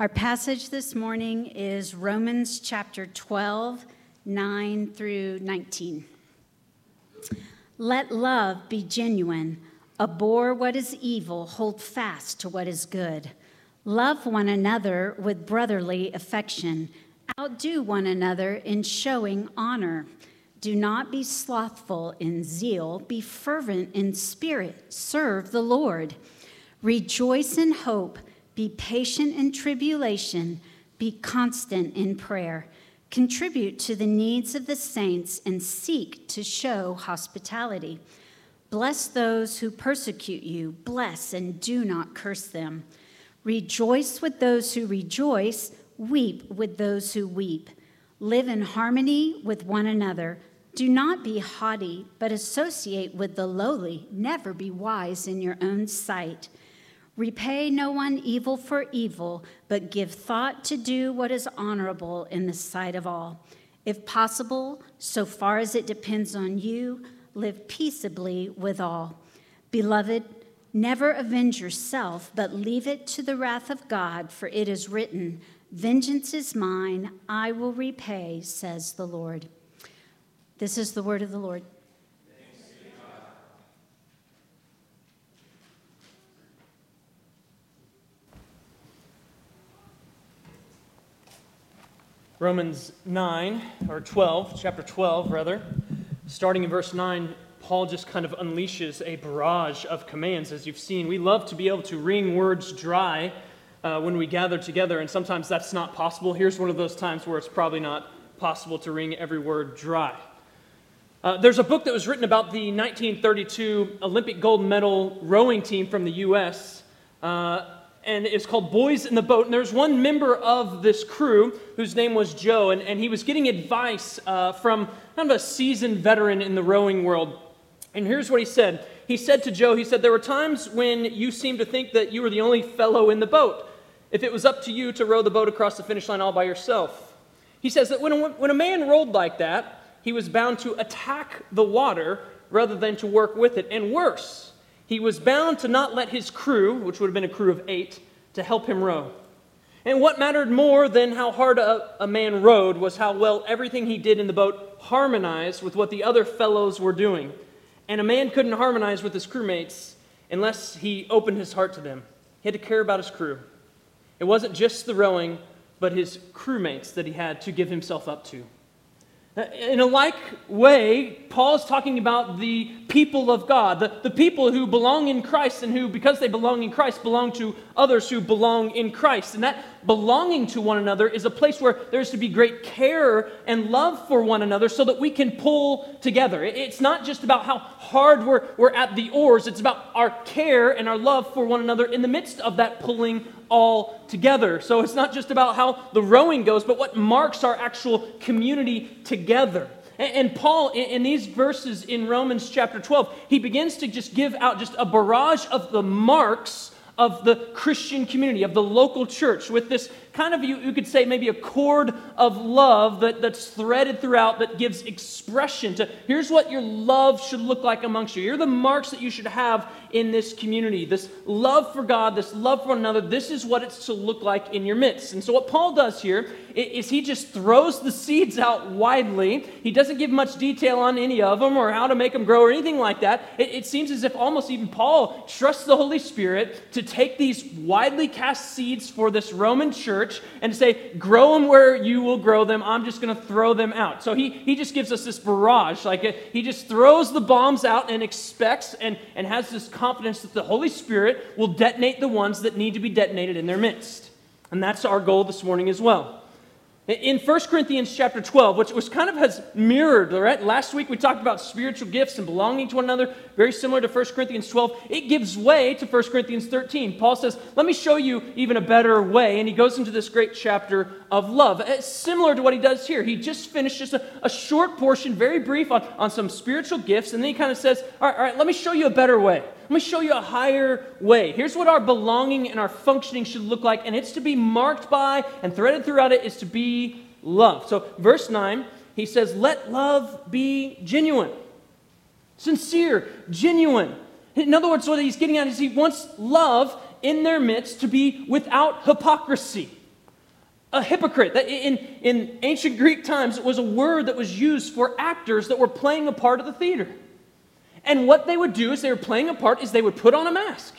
Our passage this morning is Romans chapter 12, 9 through 19. Let love be genuine. Abhor what is evil, hold fast to what is good. Love one another with brotherly affection. Outdo one another in showing honor. Do not be slothful in zeal, be fervent in spirit, serve the Lord. Rejoice in hope be patient in tribulation, be constant in prayer. Contribute to the needs of the saints and seek to show hospitality. Bless those who persecute you, bless and do not curse them. Rejoice with those who rejoice, weep with those who weep. Live in harmony with one another. Do not be haughty, but associate with the lowly. Never be wise in your own sight. Repay no one evil for evil, but give thought to do what is honorable in the sight of all. If possible, so far as it depends on you, live peaceably with all. Beloved, never avenge yourself, but leave it to the wrath of God, for it is written, Vengeance is mine, I will repay, says the Lord. This is the word of the Lord. Romans 9, or 12, chapter 12, rather. Starting in verse 9, Paul just kind of unleashes a barrage of commands. As you've seen, we love to be able to wring words dry uh, when we gather together, and sometimes that's not possible. Here's one of those times where it's probably not possible to wring every word dry. Uh, there's a book that was written about the 1932 Olympic gold medal rowing team from the U.S. Uh, and it's called Boys in the Boat. And there's one member of this crew whose name was Joe, and, and he was getting advice uh, from kind of a seasoned veteran in the rowing world. And here's what he said He said to Joe, He said, There were times when you seemed to think that you were the only fellow in the boat, if it was up to you to row the boat across the finish line all by yourself. He says that when a, when a man rowed like that, he was bound to attack the water rather than to work with it. And worse, he was bound to not let his crew, which would have been a crew of eight, to help him row. And what mattered more than how hard a, a, man rowed was how well everything he did in the boat harmonized with what the other fellows were doing. And a man couldn't harmonize with his crewmates unless he opened his heart to them. He had to care about his crew. It wasn't just the rowing, but his crewmates that he had to give himself up to. Uh, in a like way, Paul is talking about the people of God, the, the people who belong in Christ and who, because they belong in Christ, belong to others who belong in Christ. And that belonging to one another is a place where there's to be great care and love for one another so that we can pull together. It's not just about how hard we're, we're at the oars, it's about our care and our love for one another in the midst of that pulling all together. So it's not just about how the rowing goes, but what marks our actual community together. And, Paul, in, these verses in Romans chapter 12, he begins to just give out just a barrage of the marks of the Christian community, of the local church, with this kind of, you, you could say, maybe a cord of love that, that's threaded throughout that gives expression to here's what your love should look like amongst you. Here are the marks that you should have in this community. This love for God, this love for one another, this is what it's to look like in your midst. And so, what Paul does here is he just throws the seeds out widely. He doesn't give much detail on any of them or how to make them grow or anything like that. It, it seems as if almost even Paul trusts the Holy Spirit to take these widely cast seeds for this Roman church church and say, grow them where you will grow them. I'm just going to throw them out. So he, he just gives us this barrage. Like a, he just throws the bombs out and expects and, and has this confidence that the Holy Spirit will detonate the ones that need to be detonated in their midst. And that's our goal this morning as well. In 1 Corinthians chapter 12, which was kind of has mirrored, right? Last week we talked about spiritual gifts and belonging to one another, very similar to 1 Corinthians 12. It gives way to 1 Corinthians 13. Paul says, Let me show you even a better way. And he goes into this great chapter of love. It's similar to what he does here. He just finished just a, a short portion, very brief, on, on some spiritual gifts. And then he kind of says, all right, all right, let me show you a better way. Let me show you a higher way. Here's what our belonging and our functioning should look like, and it's to be marked by and threaded throughout it is to be love. So, verse 9, he says, Let love be genuine, sincere, genuine. In other words, what he's getting at is he wants love in their midst to be without hypocrisy. A hypocrite. That in, in ancient Greek times, it was a word that was used for actors that were playing a part of the theater. And what they would do as they were playing a part is they would put on a mask.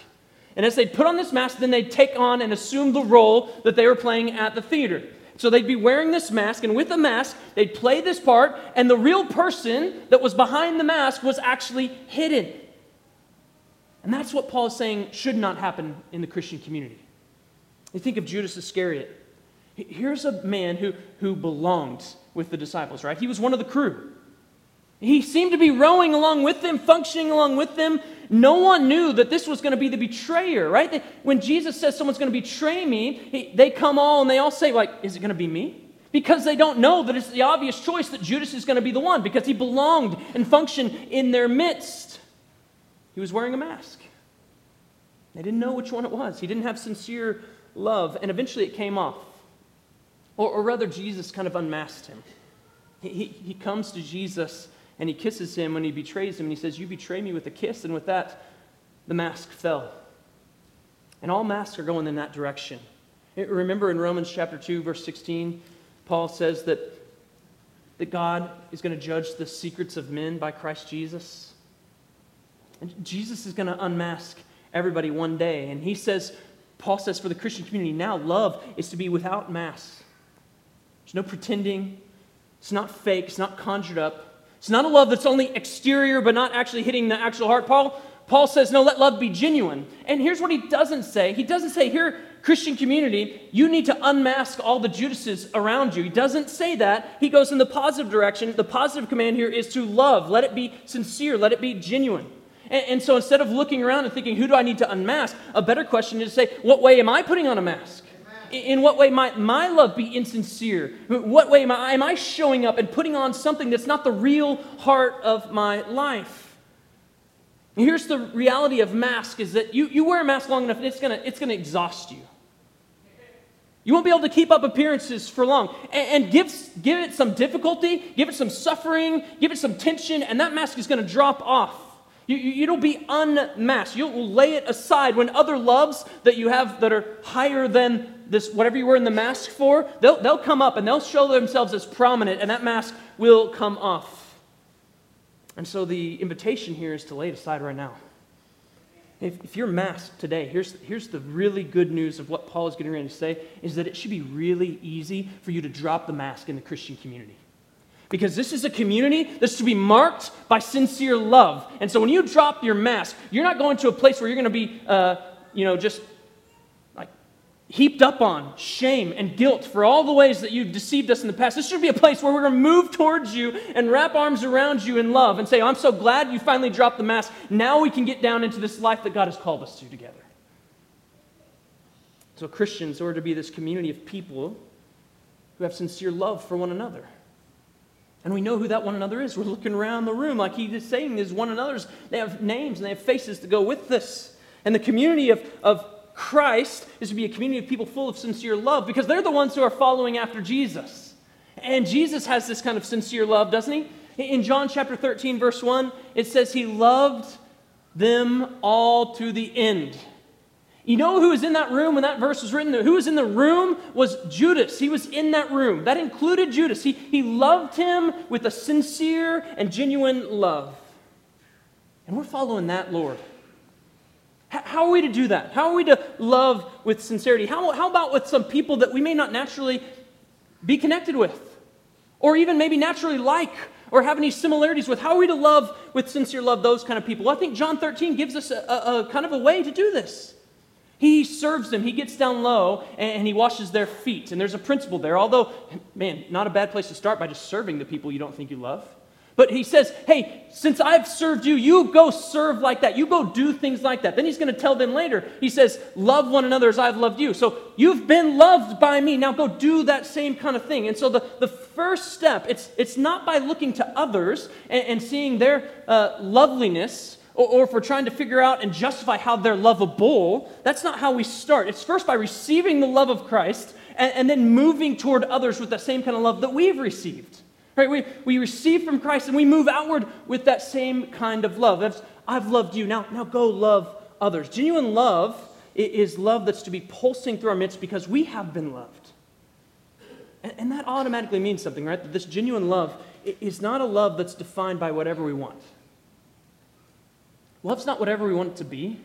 And as they'd put on this mask, then they'd take on and assume the role that they were playing at the theater. So they'd be wearing this mask, and with the mask, they'd play this part, and the real person that was behind the mask was actually hidden. And that's what Paul is saying should not happen in the Christian community. You think of Judas Iscariot. Here's a man who, who belonged with the disciples, right? He was one of the crew. He seemed to be rowing along with them, functioning along with them. No one knew that this was going to be the betrayer, right? When Jesus says someone's going to betray me, they come all and they all say, like, is it going to be me? Because they don't know that it's the obvious choice that Judas is going to be the one because he belonged and functioned in their midst. He was wearing a mask. They didn't know which one it was. He didn't have sincere love, and eventually it came off. Or, or rather, Jesus kind of unmasked him. He, he, he comes to Jesus and he kisses him when he betrays him, and he says, You betray me with a kiss. And with that, the mask fell. And all masks are going in that direction. Remember in Romans chapter 2, verse 16, Paul says that, that God is going to judge the secrets of men by Christ Jesus. And Jesus is going to unmask everybody one day. And he says, Paul says for the Christian community now, love is to be without masks. There's no pretending, it's not fake, it's not conjured up. It's not a love that's only exterior but not actually hitting the actual heart. Paul, Paul says, no, let love be genuine. And here's what he doesn't say. He doesn't say, here, Christian community, you need to unmask all the Judases around you. He doesn't say that. He goes in the positive direction. The positive command here is to love. Let it be sincere. Let it be genuine. And, and so instead of looking around and thinking, who do I need to unmask? A better question is to say, what way am I putting on a mask? In what way might my love be insincere? What way am I, am I showing up and putting on something that's not the real heart of my life? And here's the reality of mask is that you, you wear a mask long enough and it's gonna, it's gonna exhaust you. You won't be able to keep up appearances for long. And, and give, give it some difficulty, give it some suffering, give it some tension, and that mask is to drop off. You, you, it'll be unmasked. You'll lay it aside when other loves that you have that are higher than this, whatever you were in the mask for, they'll, they'll come up and they'll show themselves as prominent, and that mask will come off. And so the invitation here is to lay it aside right now. If, if you're masked today, here's, here's the really good news of what Paul is getting ready to say is that it should be really easy for you to drop the mask in the Christian community. Because this is a community that's to be marked by sincere love. And so when you drop your mask, you're not going to a place where you're going to be, uh, you know, just like heaped up on shame and guilt for all the ways that you've deceived us in the past. This should be a place where we're going to move towards you and wrap arms around you in love and say, I'm so glad you finally dropped the mask. Now we can get down into this life that God has called us to together. So, Christians are to be this community of people who have sincere love for one another. And we know who that one another is. We're looking around the room like he's saying is one another's. They have names and they have faces to go with this. And the community of, of Christ is to be a community of people full of sincere love because they're the ones who are following after Jesus. And Jesus has this kind of sincere love, doesn't he? In John chapter 13, verse 1, it says he loved them all to the end. You know who was in that room when that verse was written? Who was in the room was Judas. He was in that room. That included Judas. He, he loved him with a sincere and genuine love. And we're following that Lord. How are we to do that? How are we to love with sincerity? How, how about with some people that we may not naturally be connected with? Or even maybe naturally like or have any similarities with? How are we to love with sincere love those kind of people? Well, I think John 13 gives us a, a, a kind of a way to do this. He serves them, he gets down low, and, he washes their feet. And there's a principle there, although, man, not a bad place to start by just serving the people you don't think you love. But he says, hey, since I've served you, you go serve like that. You go do things like that. Then he's going to tell them later, he says, love one another as I've loved you. So you've been loved by me. Now go do that same kind of thing. And so the, the first step, it's, it's not by looking to others and, and seeing their uh, loveliness or, or if we're trying to figure out and justify how they're lovable. That's not how we start. It's first by receiving the love of Christ and, and then moving toward others with that same kind of love that we've received. Right? We, we receive from Christ and we move outward with that same kind of love. That's, I've loved you. Now, now go love others. Genuine love is love that's to be pulsing through our midst because we have been loved. And, and that automatically means something, right? That this genuine love is not a love that's defined by whatever we want. Love's not whatever we want it to be.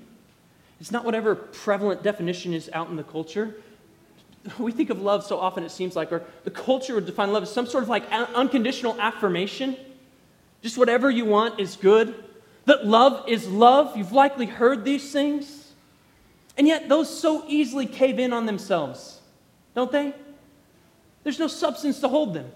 It's not whatever prevalent definition is out in the culture. We think of love so often, it seems like, or the culture would define love as some sort of like unconditional affirmation. Just whatever you want is good. That love is love. You've likely heard these things. And yet, those so easily cave in on themselves, don't they? There's no substance to hold them.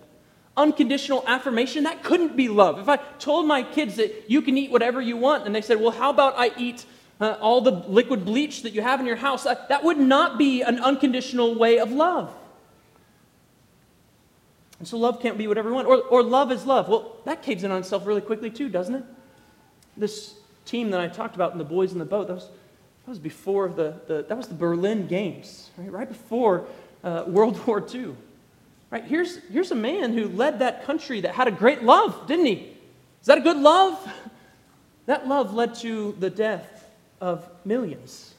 Unconditional affirmation, that couldn't be love. If I told my kids that you can eat whatever you want, and they said, Well, how about I eat uh, all the liquid bleach that you have in your house? That, that would not be an unconditional way of love. And so love can't be whatever we want. Or, or love is love. Well, that caves in on itself really quickly, too, doesn't it? This team that I talked about and the boys in the boat, that was, that was before the, the, that was the Berlin Games, right, right before uh, World War II. Right? Here's, here's a man who led that country that had a great love, didn't he? Is that a good love? That love led to the death of millions.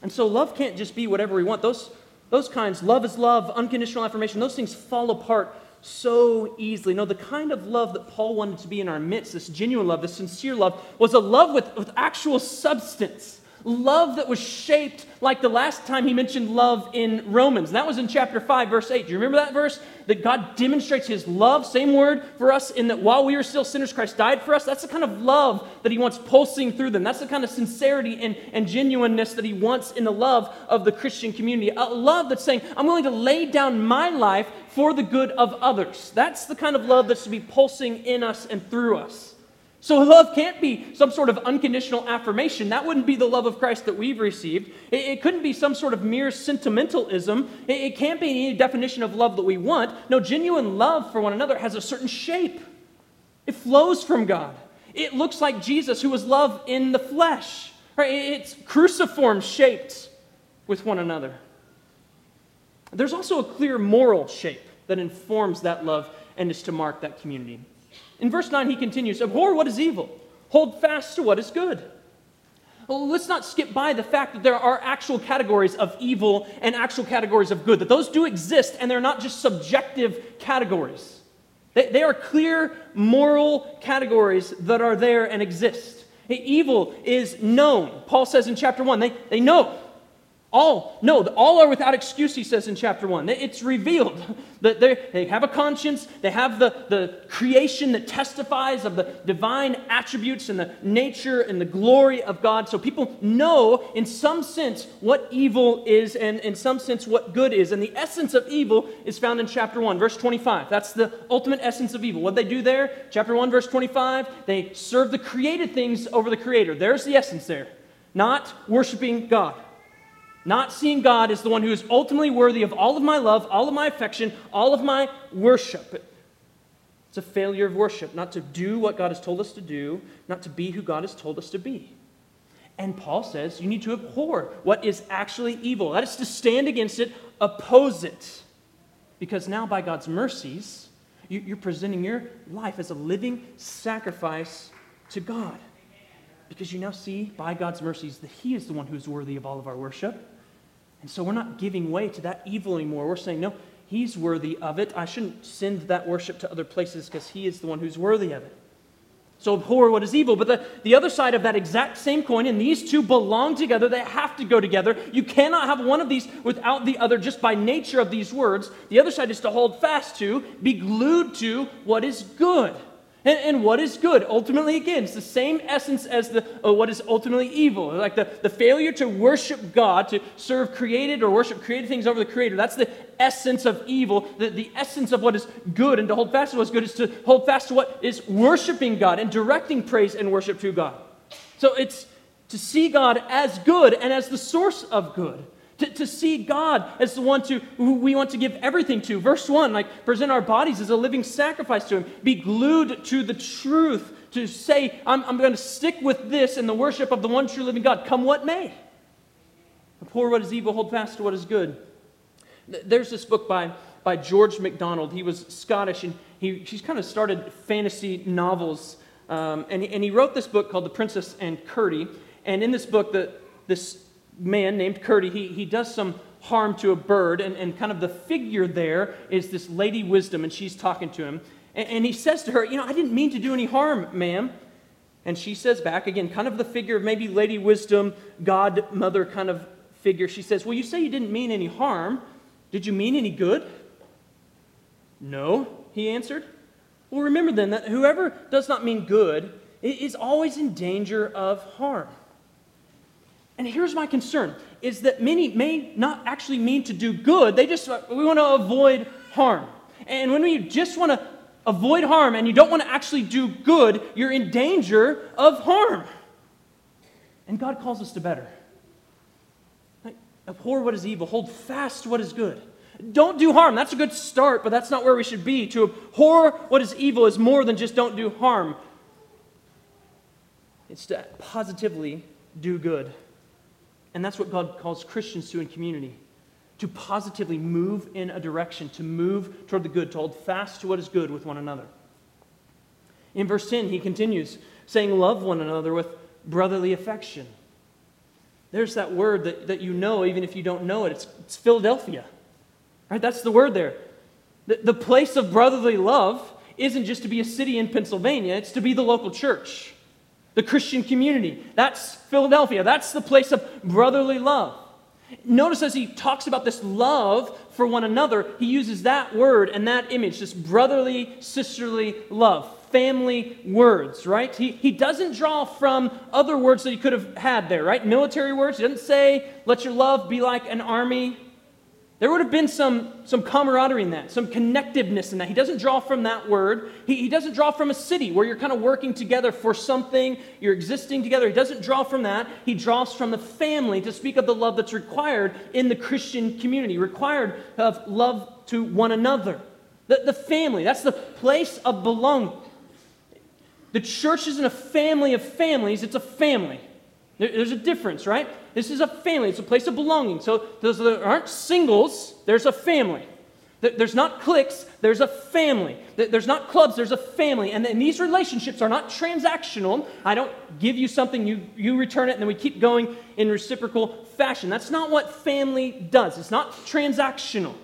And so love can't just be whatever we want. Those, those kinds, love is love, unconditional affirmation, those things fall apart so easily. No, the kind of love that Paul wanted to be in our midst, this genuine love, this sincere love, was a love with, with actual substance. Love that was shaped like the last time he mentioned love in Romans. And that was in chapter 5, verse 8. Do you remember that verse? That God demonstrates his love, same word for us, in that while we were still sinners, Christ died for us. That's the kind of love that he wants pulsing through them. That's the kind of sincerity and, and genuineness that he wants in the love of the Christian community. A love that's saying, I'm willing to lay down my life for the good of others. That's the kind of love that's to be pulsing in us and through us. So love can't be some sort of unconditional affirmation. That wouldn't be the love of Christ that we've received. It, it couldn't be some sort of mere sentimentalism. It, it can't be any definition of love that we want. No, genuine love for one another has a certain shape. It flows from God. It looks like Jesus, who was love in the flesh. Right? It's cruciform shaped with one another. There's also a clear moral shape that informs that love and is to mark that community. In verse 9, he continues Abhor what is evil, hold fast to what is good. Well, let's not skip by the fact that there are actual categories of evil and actual categories of good, that those do exist, and they're not just subjective categories. They, they are clear moral categories that are there and exist. Evil is known. Paul says in chapter 1, they, they know all, no, all are without excuse, he says in chapter 1. It's revealed that they have a conscience, they have the, the creation that testifies of the divine attributes and the nature and the glory of God. So people know, in some sense, what evil is and, in some sense, what good is. And the essence of evil is found in chapter 1, verse 25. That's the ultimate essence of evil. What they do there, chapter 1, verse 25, they serve the created things over the Creator. There's the essence there. Not worshiping God. Not seeing God as the one who is ultimately worthy of all of my love, all of my affection, all of my worship. It's a failure of worship, not to do what God has told us to do, not to be who God has told us to be. And Paul says you need to abhor what is actually evil. That is to stand against it, oppose it. Because now, by God's mercies, you're presenting your life as a living sacrifice to God. Because you now see, by God's mercies, that He is the one who's worthy of all of our worship. And so we're not giving way to that evil anymore. We're saying, no, he's worthy of it. I shouldn't send that worship to other places because he is the one who's worthy of it. So abhor what is evil. But the, the other side of that exact same coin, and these two belong together, they have to go together. You cannot have one of these without the other just by nature of these words. The other side is to hold fast to, be glued to what is good. And, and, what is good? Ultimately, again, it's the same essence as the, uh, what is ultimately evil. Like the, the failure to worship God, to serve created or worship created things over the Creator. That's the essence of evil. The, the essence of what is good. And to hold fast to what's good is to hold fast to what is worshiping God and directing praise and worship to God. So it's to see God as good and as the source of good to, to see God as the one to, who we want to give everything to. Verse 1, like present our bodies as a living sacrifice to Him, be glued to the truth, to say, I'm, I'm going to stick with this in the worship of the one true living God, come what may. Abhor what is evil, hold fast to what is good. There's this book by, by George MacDonald. He was Scottish, and he, he's kind of started fantasy novels. Um, and, and he wrote this book called The Princess and Curdie. And in this book, the, this man named Curdie, he, he does some harm to a bird. And, and kind of the figure there is this Lady Wisdom, and she's talking to him. And, and he says to her, You know, I didn't mean to do any harm, ma'am. And she says back, again, kind of the figure of maybe Lady Wisdom, godmother kind of figure. She says, Well, you say you didn't mean any harm. Did you mean any good? No, he answered. Well, remember then that whoever does not mean good is always in danger of harm. And here's my concern is that many may not actually mean to do good. They just we want to avoid harm. And when we just want to avoid harm and you don't want to actually do good, you're in danger of harm. And God calls us to better. Abhor what is evil, hold fast what is good. Don't do harm. That's a good start, but that's not where we should be. To abhor what is evil is more than just don't do harm, it's to positively do good. And that's what God calls Christians to in community to positively move in a direction, to move toward the good, to hold fast to what is good with one another. In verse 10, he continues saying, Love one another with brotherly affection. There's that word that, that you know, even if you don't know it. It's, it's Philadelphia. Right? That's the word there. The, the place of brotherly love isn't just to be a city in Pennsylvania, it's to be the local church, the Christian community. That's Philadelphia. That's the place of brotherly love. Notice as he talks about this love for one another, he uses that word and that image, this brotherly, sisterly love family words, right? He, he doesn't draw from other words that he could have had there, right? Military words. He doesn't say, let your love be like an army. There would have been some, some camaraderie in that, some connectiveness in that. He doesn't draw from that word. He, he doesn't draw from a city where you're kind of working together for something, you're existing together. He doesn't draw from that. He draws from the family to speak of the love that's required in the Christian community, required of love to one another. The, the family, that's the place of belonging. The church isn't a family of families, it's a family. There's a difference, right? This is a family, it's a place of belonging. So there aren't singles, there's a family. There's not cliques, there's a family. There's not clubs, there's a family. And these relationships are not transactional. I don't give you something, you, you return it, and then we keep going in reciprocal fashion. That's not what family does. It's not transactional.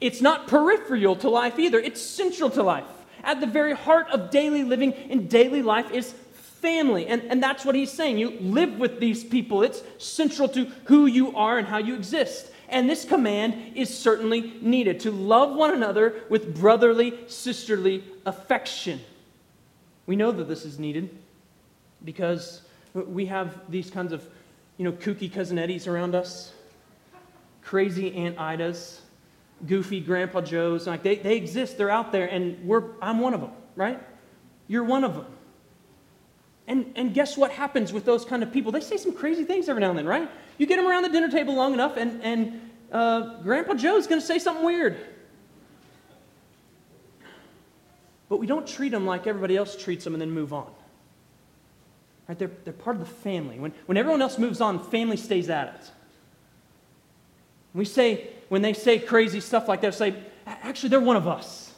It's not peripheral to life either, it's central to life. At the very heart of daily living in daily life is family. And, and that's what he's saying. You live with these people, it's central to who you are and how you exist. And this command is certainly needed to love one another with brotherly, sisterly affection. We know that this is needed because we have these kinds of, you know, kooky cousin Eddies around us, crazy Aunt Idas, goofy Grandpa Joes. Like they, they exist, they're out there, and we're, I'm one of them, right? You're one of them. And, and guess what happens with those kind of people? They say some crazy things every now and then, right? You get them around the dinner table long enough, and, and uh, Grandpa Joe's going to say something weird. But we don't treat them like everybody else treats them and then move on. Right? They're, they're part of the family. When, when everyone else moves on, family stays at it. We say, when they say crazy stuff like that, say, actually, they're one of us.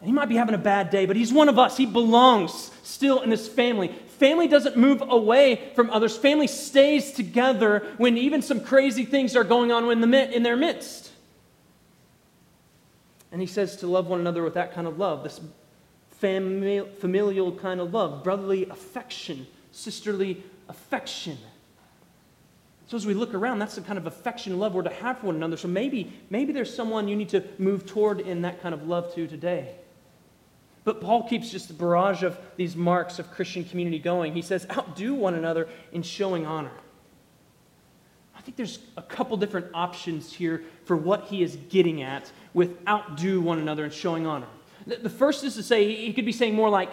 And he might be having a bad day, but he's one of us. He belongs still in this family. Family doesn't move away from others, family stays together when even some crazy things are going on in, the, in their midst. And he says to love one another with that kind of love, this familial kind of love, brotherly affection, sisterly affection. So as we look around, that's the kind of affection love we're to have for one another. So maybe, maybe there's someone you need to move toward in that kind of love to today. But Paul keeps just the barrage of these marks of Christian community going. He says, outdo one another in showing honor. I think there's a couple different options here for what he is getting at with outdo one another and showing honor. The first is to say, he could be saying more like,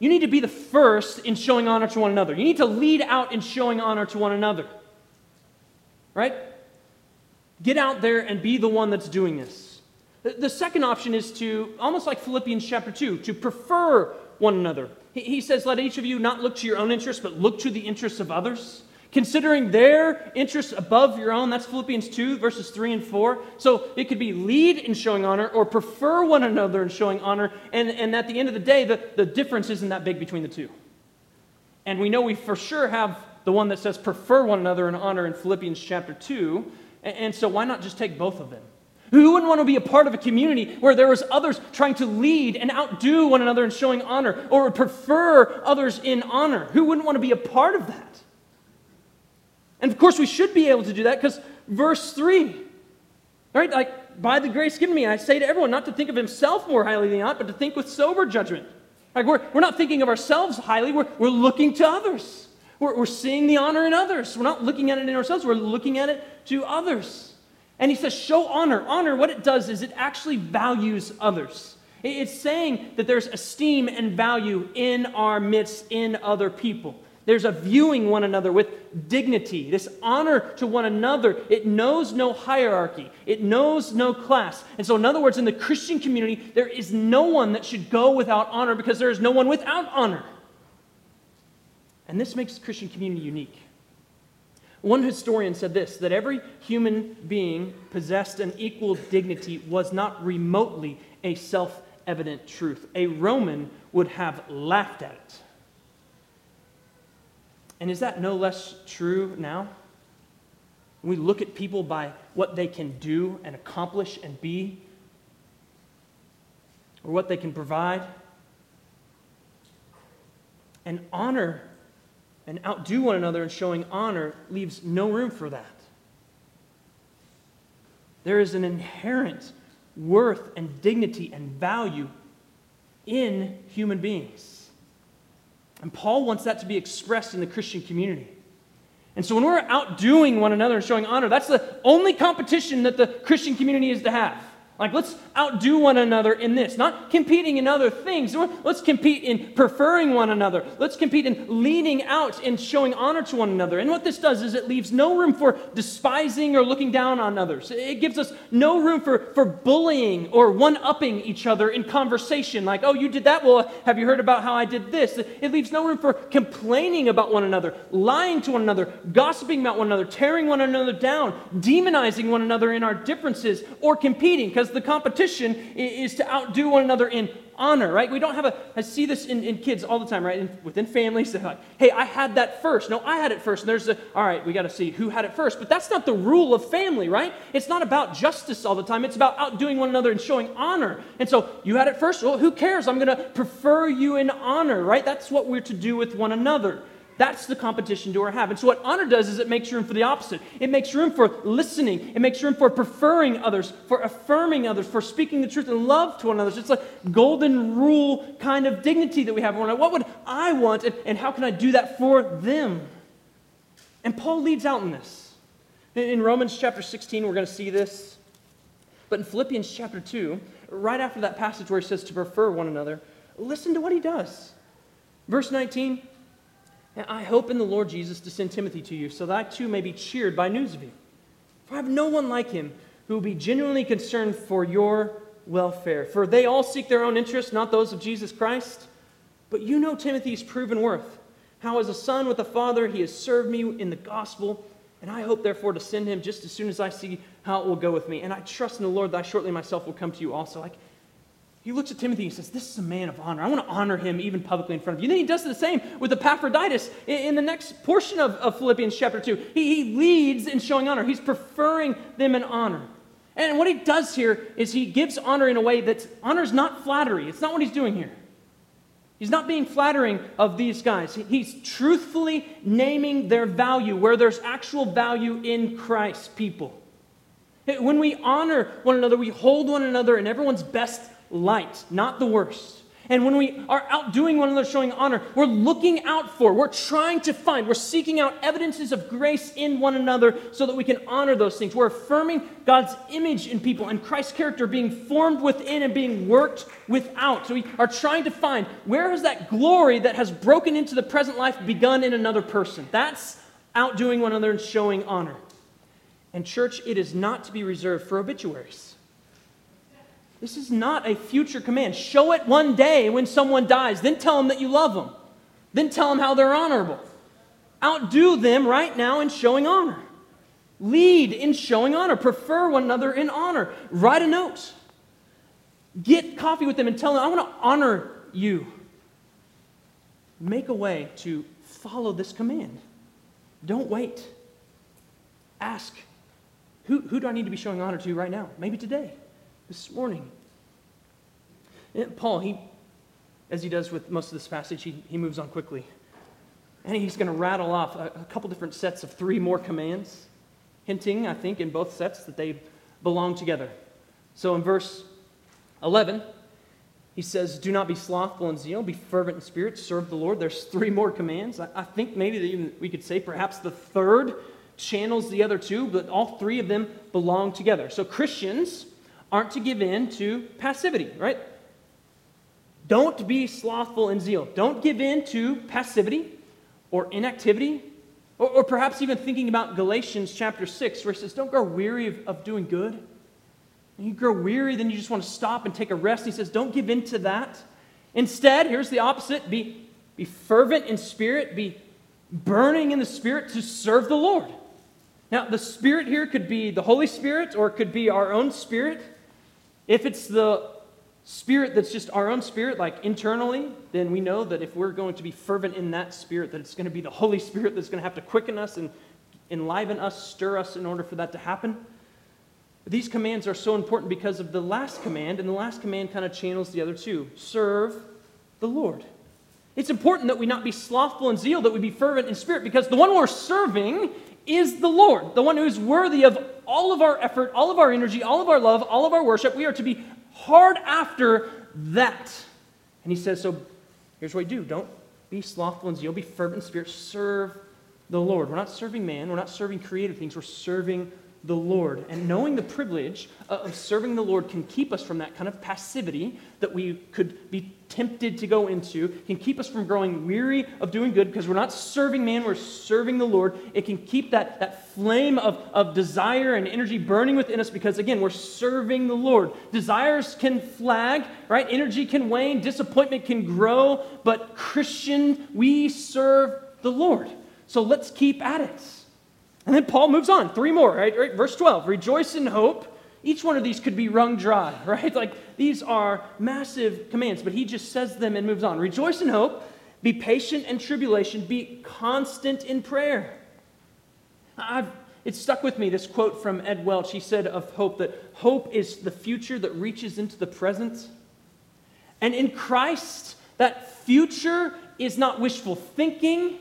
you need to be the first in showing honor to one another. You need to lead out in showing honor to one another. Right? Get out there and be the one that's doing this. The second option is to, almost like Philippians chapter 2, to prefer one another. He says, Let each of you not look to your own interests, but look to the interests of others. Considering their interests above your own, that's Philippians 2, verses 3 and 4. So it could be lead in showing honor or prefer one another in showing honor. And, and at the end of the day, the, the difference isn't that big between the two. And we know we for sure have the one that says prefer one another in honor in Philippians chapter 2 And so why not just take both of them? Who wouldn't want to be a part of a community where there was others trying to lead and outdo one another in showing honor or prefer others in honor? Who wouldn't want to be a part of that? And of course, we should be able to do that because verse 3, right? Like, by the grace given me, I say to everyone not to think of himself more highly than ought, but to think with sober judgment. Like, we're, we're not thinking of ourselves highly, we're, we're looking to others. We're, we're seeing the honor in others. We're not looking at it in ourselves, we're looking at it to others. And he says, show honor. Honor, what it does is it actually values others. It's saying that there's esteem and value in our midst, in other people. There's a viewing one another with dignity, this honor to one another. It knows no hierarchy, it knows no class. And so, in other words, in the Christian community, there is no one that should go without honor because there is no one without honor. And this makes the Christian community unique. One historian said this that every human being possessed an equal dignity was not remotely a self evident truth. A Roman would have laughed at it. And is that no less true now? We look at people by what they can do and accomplish and be, or what they can provide. And honor and outdo one another in showing honor leaves no room for that. There is an inherent worth and dignity and value in human beings. And Paul wants that to be expressed in the Christian community. And so when we're outdoing one another and showing honor, that's the only competition that the Christian community is to have. Like, let's outdo one another in this, not competing in other things. Let's compete in preferring one another. Let's compete in leading out and showing honor to one another. And what this does is it leaves no room for despising or looking down on others. It gives us no room for, for bullying or one upping each other in conversation. Like, oh, you did that? Well, have you heard about how I did this? It leaves no room for complaining about one another, lying to one another, gossiping about one another, tearing one another down, demonizing one another in our differences, or competing. Because because the competition is to outdo one another in honor, right? We don't have a, I see this in, in kids all the time, right? In, within families, they're like, hey, I had that first. No, I had it first. And there's a, all right, we got to see who had it first. But that's not the rule of family, right? It's not about justice all the time. It's about outdoing one another and showing honor. And so you had it first. Well, who cares? I'm going to prefer you in honor, right? That's what we're to do with one another. That's the competition do or have. And so, what honor does is it makes room for the opposite. It makes room for listening. It makes room for preferring others, for affirming others, for speaking the truth and love to one another. It's like golden rule kind of dignity that we have. What would I want, and, and how can I do that for them? And Paul leads out in this. In Romans chapter 16, we're going to see this. But in Philippians chapter 2, right after that passage where he says to prefer one another, listen to what he does. Verse 19 and I hope in the Lord Jesus to send Timothy to you, so that I too may be cheered by news of you. For I have no one like him who will be genuinely concerned for your welfare. For they all seek their own interests, not those of Jesus Christ. But you know Timothy's proven worth, how as a son with a father he has served me in the gospel, and I hope therefore to send him just as soon as I see how it will go with me. And I trust in the Lord that I shortly myself will come to you also. Like he looks at Timothy and he says, This is a man of honor. I want to honor him even publicly in front of you. And then he does the same with Epaphroditus in, the next portion of, of Philippians chapter 2. He, he leads in showing honor, he's preferring them in honor. And what he does here is he gives honor in a way that honor is not flattery. It's not what he's doing here. He's not being flattering of these guys. He's truthfully naming their value where there's actual value in Christ, people. When we honor one another, we hold one another in everyone's best light, not the worst. And when we are outdoing one another, showing honor, we're looking out for, we're trying to find, we're seeking out evidences of grace in one another so that we can honor those things. We're affirming God's image in people and Christ's character being formed within and being worked without. So we are trying to find where has that glory that has broken into the present life begun in another person? That's outdoing one another and showing honor. And, church, it is not to be reserved for obituaries. This is not a future command. Show it one day when someone dies. Then tell them that you love them. Then tell them how they're honorable. Outdo them right now in showing honor. Lead in showing honor. Prefer one another in honor. Write a note. Get coffee with them and tell them, I want to honor you. Make a way to follow this command. Don't wait. Ask Who, who do I need to be showing honor to right now? Maybe today, this morning. And Paul, he, as he does with most of this passage, he, he moves on quickly. And he's going to rattle off a, a couple different sets of three more commands, hinting, I think, in both sets that they belong together. So in verse 11, he says, Do not be slothful in zeal, be fervent in spirit, serve the Lord. There's three more commands. I, I think maybe even we could say perhaps the third channels the other two, but all three of them belong together. So Christians aren't to give in to passivity, right? Don't be slothful in zeal. Don't give in to passivity or inactivity, or, or perhaps even thinking about Galatians chapter 6, where it says, Don't grow weary of, of doing good. And you grow weary, then you just want to stop and take a rest. He says, Don't give in to that. Instead, here's the opposite be, be fervent in spirit, be burning in the spirit to serve the Lord. Now, the spirit here could be the Holy Spirit or it could be our own spirit. If it's the spirit that's just our own spirit, like internally, then we know that if we're going to be fervent in that spirit, that it's going to be the Holy Spirit that's going to have to quicken us and enliven us, stir us in order for that to happen. These commands are so important because of the last command, and the last command kind of channels the other two serve the Lord. It's important that we not be slothful in zeal, that we be fervent in spirit, because the one we're serving is the Lord, the one who is worthy of all of our effort, all of our energy, all of our love, all of our worship. We are to be hard after that. And he says, So here's what we do don't be slothful and zeal, be fervent in spirit, serve the Lord. We're not serving man, we're not serving created things, we're serving the Lord. And knowing the privilege of serving the Lord can keep us from that kind of passivity that we could be tempted to go into, can keep us from growing weary of doing good because we're not serving man, we're serving the Lord. It can keep that, that flame of, of desire and energy burning within us because, again, we're serving the Lord. Desires can flag, right? Energy can wane, disappointment can grow, but Christian, we serve the Lord. So let's keep at it. And then Paul moves on. Three more, right? right? Verse 12 Rejoice in hope. Each one of these could be wrung dry, right? Like these are massive commands, but he just says them and moves on. Rejoice in hope. Be patient in tribulation. Be constant in prayer. I've, it stuck with me, this quote from Ed Welch. He said of hope that hope is the future that reaches into the present. And in Christ, that future is not wishful thinking,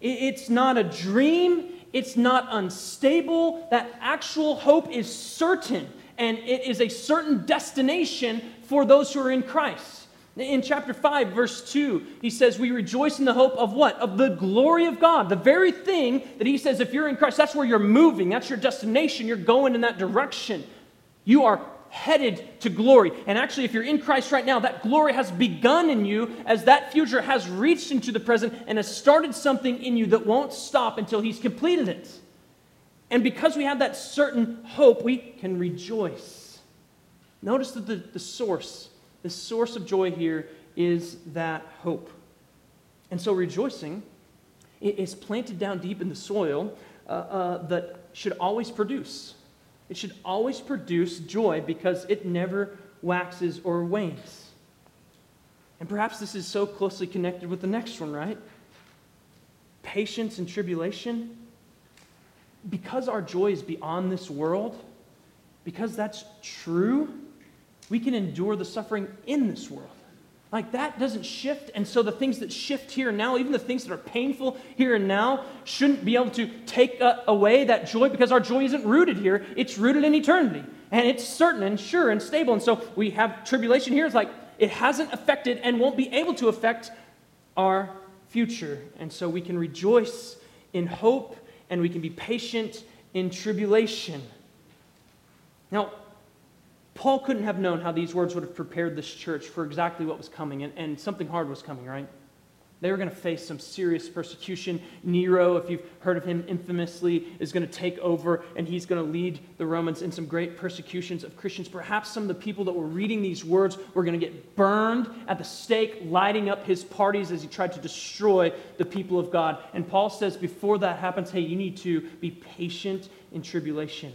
it's not a dream, it's not unstable. That actual hope is certain, and it is a certain destination for those who are in Christ. In chapter 5, verse 2, he says, We rejoice in the hope of what? Of the glory of God. The very thing that he says, if you're in Christ, that's where you're moving, that's your destination, you're going in that direction. You are headed to glory. And actually, if you're in Christ right now, that glory has begun in you as that future has reached into the present and has started something in you that won't stop until He's completed it. And because we have that certain hope, we can rejoice. Notice that the, the source, the source of joy here is that hope. And so rejoicing is planted down deep in the soil uh, uh, that should always produce. It should always produce joy because it never waxes or wanes. And perhaps this is so closely connected with the next one, right? Patience and tribulation. Because our joy is beyond this world, because that's true, we can endure the suffering in this world. Like that doesn't shift. And so the things that shift here and now, even the things that are painful here and now, shouldn't be able to take away that joy because our joy isn't rooted here. It's rooted in eternity. And it's certain and sure and stable. And so we have tribulation here. It's like it hasn't affected and won't be able to affect our future. And so we can rejoice in hope and we can be patient in tribulation. Now, Paul couldn't have known how these words would have prepared this church for exactly what was coming, and, and something hard was coming, right? They were going to face some serious persecution. Nero, if you've heard of him infamously, is going to take over and he's going to lead the Romans in some great persecutions of Christians. Perhaps some of the people that were reading these words were going to get burned at the stake, lighting up his parties as he tried to destroy the people of God. And Paul says before that happens, hey, you need to be patient in tribulation.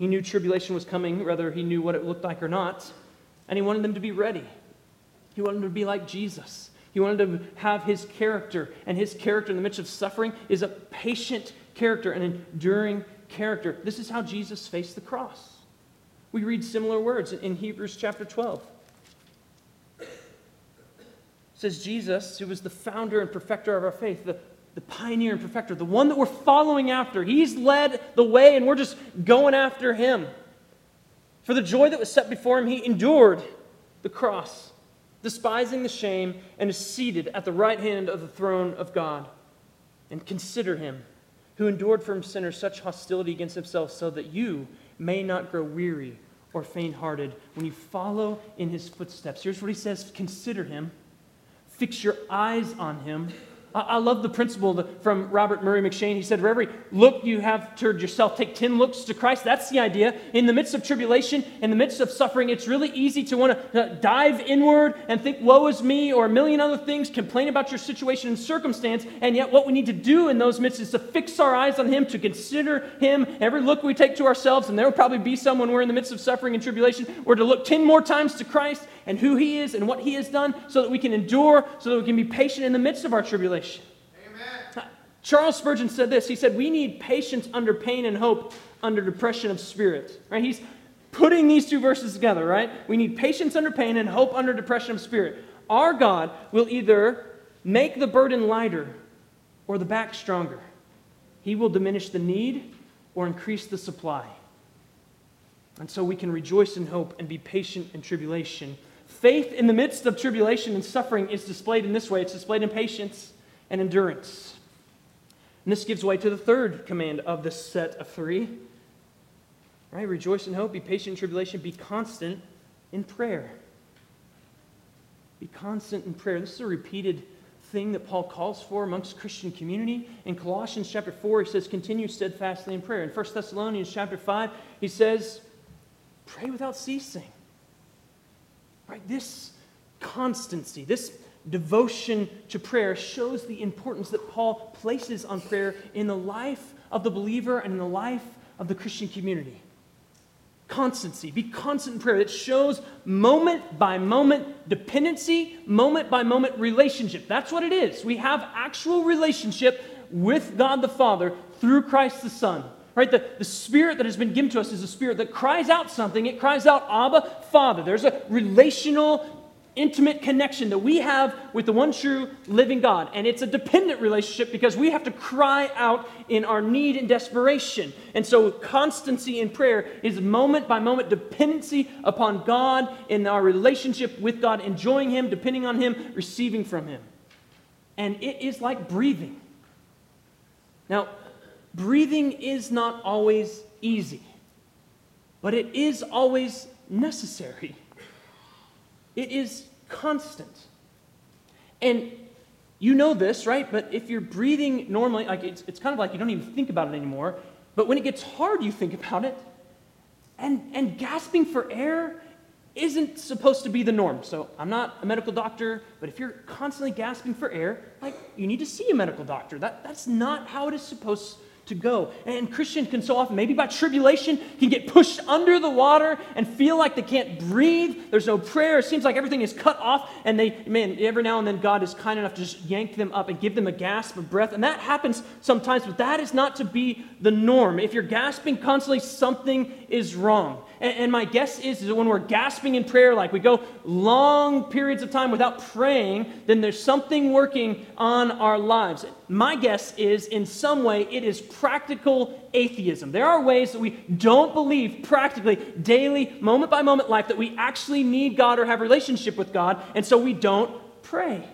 He knew tribulation was coming, whether he knew what it looked like or not, and he wanted them to be ready. He wanted them to be like Jesus. He wanted to have his character, and his character in the midst of suffering is a patient character, an enduring character. This is how Jesus faced the cross. We read similar words in Hebrews chapter 12. It says Jesus, who was the founder and perfecter of our faith, the, the pioneer and perfecter, the one that we're following after. He's led the way, and we're just going after him. For the joy that was set before him, he endured the cross, despising the shame, and is seated at the right hand of the throne of God. And consider him who endured from sinners such hostility against himself, so that you may not grow weary or faint hearted when you follow in his footsteps. Here's what he says Consider him, fix your eyes on him I love the principle from Robert Murray M'Cheyne. He said, For every look you have toward yourself, take 10 looks to Christ. That's the idea. In the midst of tribulation, in the midst of suffering, it's really easy to want to uh, dive inward and think, Woe is me, or a million other things, complain about your situation and circumstance. And yet, what we need to do in those midst is to fix our eyes on Him, to consider Him. Every look we take to ourselves, and there will probably be some when we're in the midst of suffering and tribulation, we're to look 10 more times to Christ and who He is and what He has done so that we can endure, so that we can be patient in the midst of our tribulation. Amen. Charles Spurgeon said this. He said, We need patience under pain and hope under depression of spirit. Right? He's putting these two verses together, right? We need patience under pain and hope under depression of spirit. Our God will either make the burden lighter or the back stronger. He will diminish the need or increase the supply. And so we can rejoice in hope and be patient in tribulation Faith in the midst of tribulation and suffering is displayed in this way it's displayed in patience and endurance. And this gives way to the third command of this set of three. Right? Rejoice in hope, be patient in tribulation, be constant in prayer. Be constant in prayer. This is a repeated thing that Paul calls for amongst Christian community. In Colossians chapter 4, he says, continue steadfastly in prayer. In 1 Thessalonians chapter 5, he says, pray without ceasing. Right? This constancy, this devotion to prayer shows the importance that Paul places on prayer in the life of the believer and in the life of the Christian community. Constancy, be constant in prayer. It shows moment by moment dependency, moment by moment relationship. That's what it is. We have actual relationship with God the Father through Christ the Son. Right? The, the spirit that has been given to us is a spirit that cries out something. It cries out, Abba, Father. There's a relational, intimate connection that we have with the one true living God. And it's a dependent relationship because we have to cry out in our need and desperation. And so, constancy in prayer is moment by moment dependency upon God in our relationship with God, enjoying Him, depending on Him, receiving from Him. And it is like breathing. Now, breathing is not always easy, but it is always necessary. It is constant. And you know this, right? But if you're breathing normally, like it's, it's kind of like you don't even think about it anymore. But when it gets hard, you think about it. And, and gasping for air isn't supposed to be the norm. So I'm not a medical doctor, but if you're constantly gasping for air, like you need to see a medical doctor. That, that's not how it is supposed to go. And Christians can so often, maybe by tribulation, can get pushed under the water and feel like they can't breathe. There's no prayer. It seems like everything is cut off. And they, man, every now and then God is kind enough to just yank them up and give them a gasp of breath. And that happens sometimes, but that is not to be the norm. If you're gasping constantly, something is wrong. And, and my guess is, is that when we're gasping in prayer, like we go long periods of time without praying, then there's something working on our lives. My guess is, in some way, it is practical atheism. There are ways that we don't believe practically, daily, moment by moment life, that we actually need God or have relationship with God, and so we don't pray.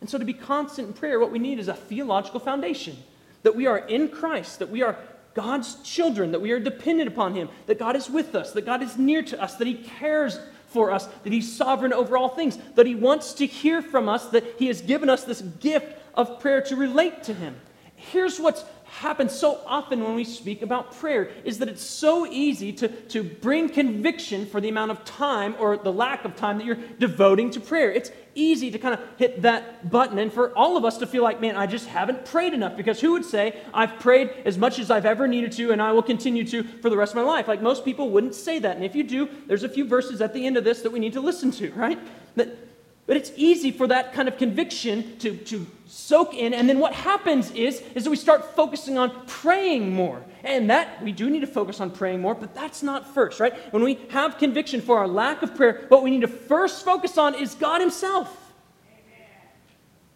And so, to be constant in prayer, what we need is a theological foundation that we are in Christ, that we are God's children, that we are dependent upon Him, that God is with us, that God is near to us, that He cares for us, that He's sovereign over all things, that He wants to hear from us, that He has given us this gift of prayer to relate to Him. Here's what's happens so often when we speak about prayer is that it's so easy to, to bring conviction for the amount of time or the lack of time that you're devoting to prayer. It's easy to kind of hit that button and for all of us to feel like, man, I just haven't prayed enough because who would say, I've prayed as much as I've ever needed to and I will continue to for the rest of my life? Like most people wouldn't say that. And if you do, there's a few verses at the end of this that we need to listen to, right? That But it's easy for that kind of conviction to, to soak in. And then what happens is, is that we start focusing on praying more. And that, we do need to focus on praying more, but that's not first, right? When we have conviction for our lack of prayer, what we need to first focus on is God Himself.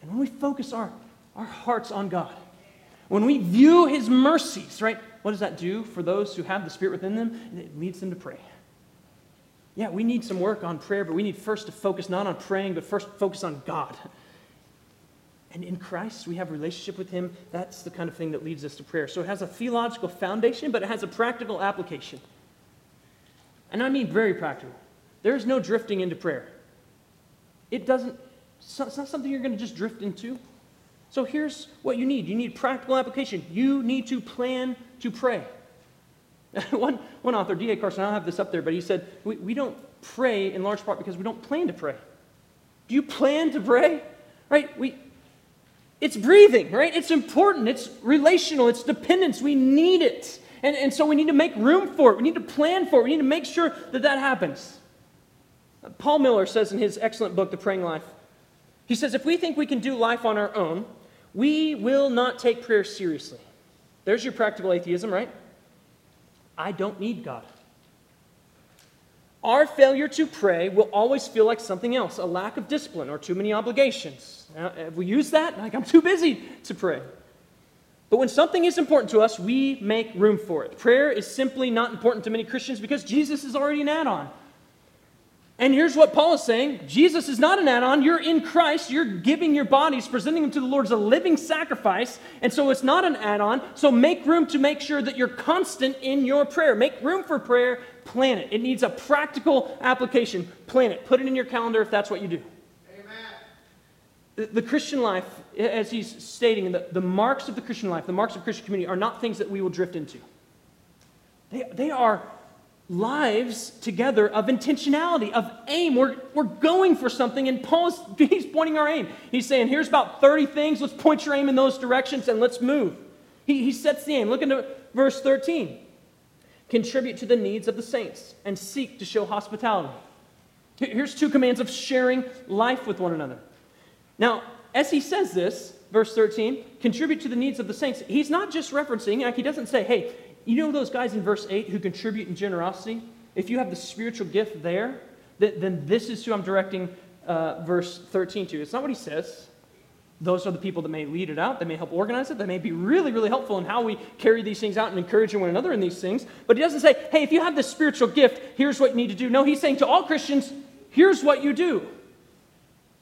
And when we focus our, our hearts on God, when we view His mercies, right, what does that do for those who have the Spirit within them? It leads them to pray. Yeah, we need some work on prayer, but we need first to focus not on praying, but first focus on God. And in Christ, we have a relationship with Him. That's the kind of thing that leads us to prayer. So it has a theological foundation, but it has a practical application. And I mean very practical. There's no drifting into prayer. It doesn't, it's not something you're going to just drift into. So here's what you need you need practical application. You need to plan to pray. one, one author, D.A. Carson, I'll have this up there, but he said, we, we don't pray in large part because we don't plan to pray. Do you plan to pray? Right? We, it's breathing, right? It's important. It's relational. It's dependence. We need it. And, and so we need to make room for it. We need to plan for it. We need to make sure that that happens. Paul Miller says in his excellent book, The Praying Life, he says, if we think we can do life on our own, we will not take prayer seriously. There's your practical atheism, right? I don't need God. Our failure to pray will always feel like something else a lack of discipline or too many obligations. Now, we use that, like I'm too busy to pray. But when something is important to us, we make room for it. Prayer is simply not important to many Christians because Jesus is already an add on. And here's what Paul is saying Jesus is not an add on. You're in Christ. You're giving your bodies, presenting them to the Lord as a living sacrifice. And so it's not an add on. So make room to make sure that you're constant in your prayer. Make room for prayer. Plan it. It needs a practical application. Plan it. Put it in your calendar if that's what you do. The, the Christian life, as he's stating, the, the marks of the Christian life, the marks of Christian community, are not things that we will drift into. They, they are lives together of intentionality, of aim. We're, we're going for something, and Paul's he's pointing our aim. He's saying, here's about 30 things. Let's point your aim in those directions and let's move. He, he sets the aim. Look into verse 13. Contribute to the needs of the saints and seek to show hospitality. Here's two commands of sharing life with one another. Now, as he says this, verse 13, contribute to the needs of the saints, he's not just referencing, like he doesn't say, hey, you know those guys in verse 8 who contribute in generosity? If you have the spiritual gift there, then this is who I'm directing uh, verse 13 to. It's not what he says. Those are the people that may lead it out. They may help organize it. They may be really, really helpful in how we carry these things out and encourage one another in these things. But he doesn't say, hey, if you have this spiritual gift, here's what you need to do. No, he's saying to all Christians, here's what you do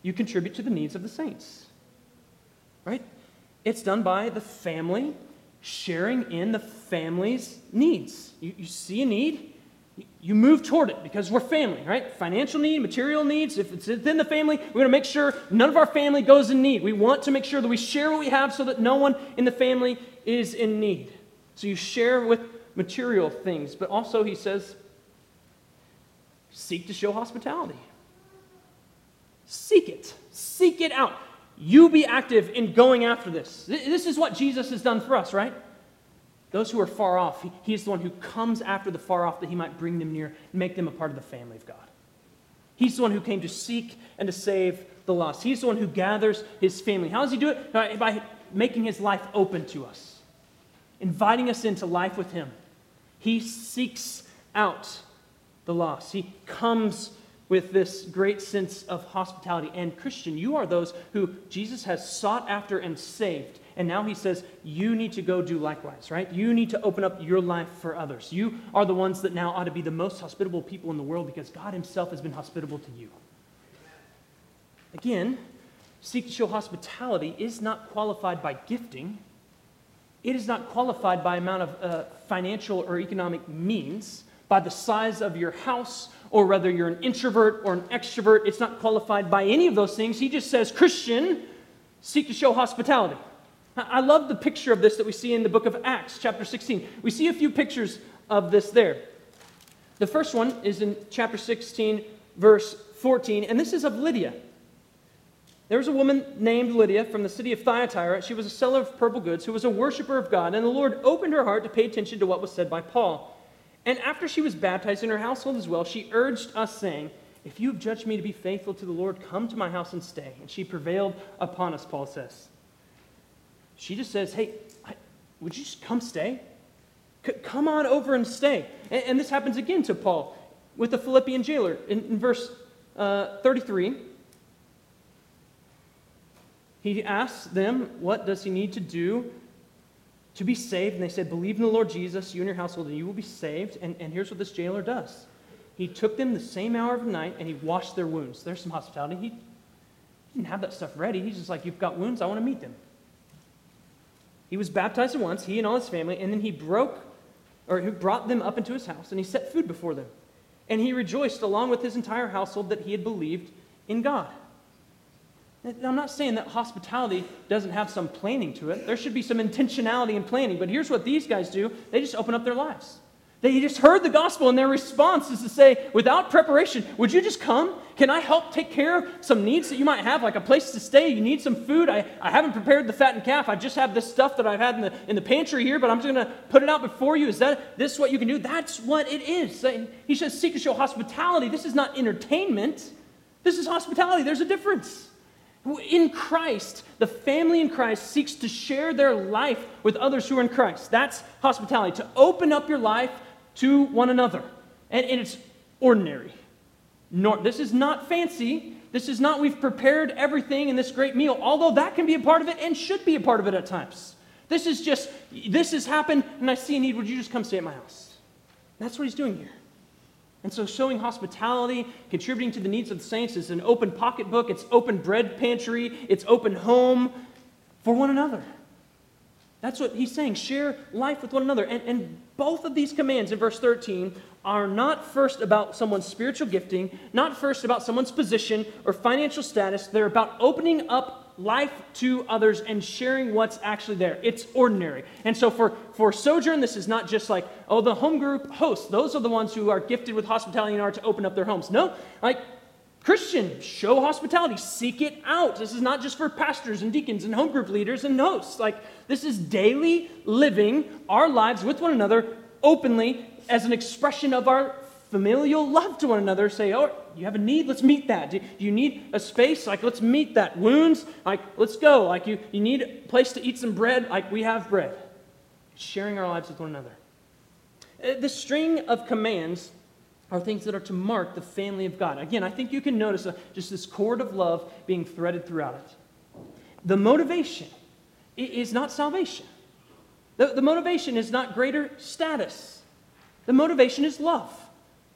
you contribute to the needs of the saints. Right? It's done by the family sharing in the family's needs. You, you see a need, you move toward it because we're family, right? Financial need, material needs. If it's within the family, we're going to make sure none of our family goes in need. We want to make sure that we share what we have so that no one in the family is in need. So you share with material things, but also he says, seek to show hospitality. Seek it, seek it out. You be active in going after this. This is what Jesus has done for us, right? Those who are far off, he is the one who comes after the far off that he might bring them near and make them a part of the family of God. He's the one who came to seek and to save the lost. He's the one who gathers his family. How does he do it? By making his life open to us, inviting us into life with him. He seeks out the lost. He comes with this great sense of hospitality. And Christian, you are those who Jesus has sought after and saved. And now he says, you need to go do likewise, right? You need to open up your life for others. You are the ones that now ought to be the most hospitable people in the world because God himself has been hospitable to you. Again, seek to show hospitality is not qualified by gifting. It is not qualified by amount of uh, financial or economic means, by the size of your house or whether you're an introvert or an extrovert. It's not qualified by any of those things. He just says, Christian, seek to show hospitality. I love the picture of this that we see in the book of Acts, chapter 16. We see a few pictures of this there. The first one is in chapter 16, verse 14, and this is of Lydia. There was a woman named Lydia from the city of Thyatira. She was a seller of purple goods who was a worshiper of God, and the Lord opened her heart to pay attention to what was said by Paul. And after she was baptized in her household as well, she urged us, saying, If you have judged me to be faithful to the Lord, come to my house and stay. And she prevailed upon us, Paul says. She just says, Hey, would you just come stay? C- come on over and stay. And, and, this happens again to Paul with the Philippian jailer in, in verse uh, 33. He asks them, What does he need to do to be saved? And they said, Believe in the Lord Jesus, you and your household, and you will be saved. And, and here's what this jailer does He took them the same hour of the night and he washed their wounds. There's some hospitality. He didn't have that stuff ready. He's just like, You've got wounds, I want to meet them. He was baptized at once, he and all his family, and then he broke, or he brought them up into his house, and he set food before them. And he rejoiced along with his entire household that he had believed in God. I'm not saying that hospitality doesn't have some planning to it. There should be some intentionality in planning. But here's what these guys do they just open up their lives. They just heard the gospel, and their response is to say, without preparation, would you just come? Can I help take care of some needs that you might have, like a place to stay? You need some food. I, I haven't prepared the fattened calf. I just have this stuff that I've had in the, in the pantry here, but I'm just going to put it out before you. Is that this what you can do? That's what it is. He says, seek to show hospitality. This is not entertainment, this is hospitality. There's a difference. Who in Christ, the family in Christ seeks to share their life with others who are in Christ. That's hospitality, to open up your life to one another. And, and it's ordinary. Nor, this is not fancy. This is not we've prepared everything in this great meal, although that can be a part of it and should be a part of it at times. This is just, this has happened and I see a need. Would you just come stay at my house? That's what he's doing here. And so, showing hospitality, contributing to the needs of the saints is an open pocketbook, it's open bread pantry, it's open home for one another. That's what he's saying. Share life with one another. And, and both of these commands in verse 13 are not first about someone's spiritual gifting, not first about someone's position or financial status. They're about opening up life to others and sharing what's actually there. It's ordinary. And so for, for Sojourn, this is not just like, oh, the home group hosts, those are the ones who are gifted with hospitality and are to open up their homes. No, like Christian, show hospitality, seek it out. This is not just for pastors and deacons and home group leaders and hosts. Like, this is daily living our lives with one another openly as an expression of our familial love to one another. Say, oh, you have a need, let's meet that. Do you need a space? Like, let's meet that. Wounds? Like, let's go. Like, you, you need a place to eat some bread? Like, we have bread. Sharing our lives with one another. Uh, the string of commands are things that are to mark the family of God. Again, I think you can notice a, just this cord of love being threaded throughout it. The motivation is not salvation, the, the motivation is not greater status. The motivation is love.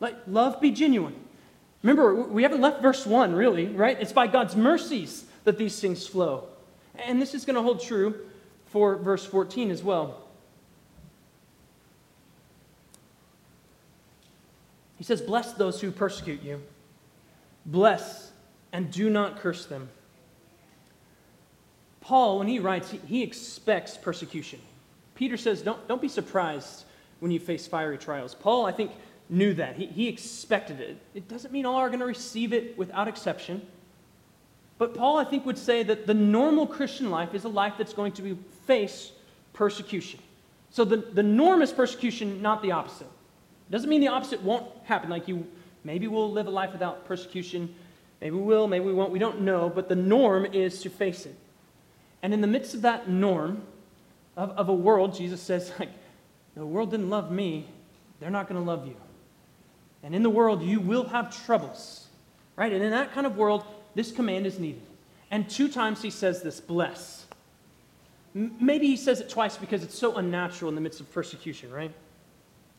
Let love be genuine. Remember, we haven't left verse 1, really, right? It's by God's mercies that these things flow. And this is going to hold true for verse 14 as well. He says, Bless those who persecute you. Bless and do not curse them. Paul, when he writes, he, he expects persecution. Peter says, don't, don't be surprised when you face fiery trials. Paul, I think, knew that. He, he expected it. It doesn't mean all are going to receive it without exception. But Paul, I think, would say that the normal Christian life is a life that's going to face persecution. So the, the norm is persecution, not the opposite. It Doesn't mean the opposite won't happen. Like you, maybe we'll live a life without persecution. Maybe we will, maybe we won't. We don't know. But the norm is to face it. And in the midst of that norm of, of a world, Jesus says, like, the world didn't love me. They're not going to love you. And in the world, you will have troubles. Right? And in that kind of world, this command is needed. And two times he says this bless. Maybe he says it twice because it's so unnatural in the midst of persecution, right?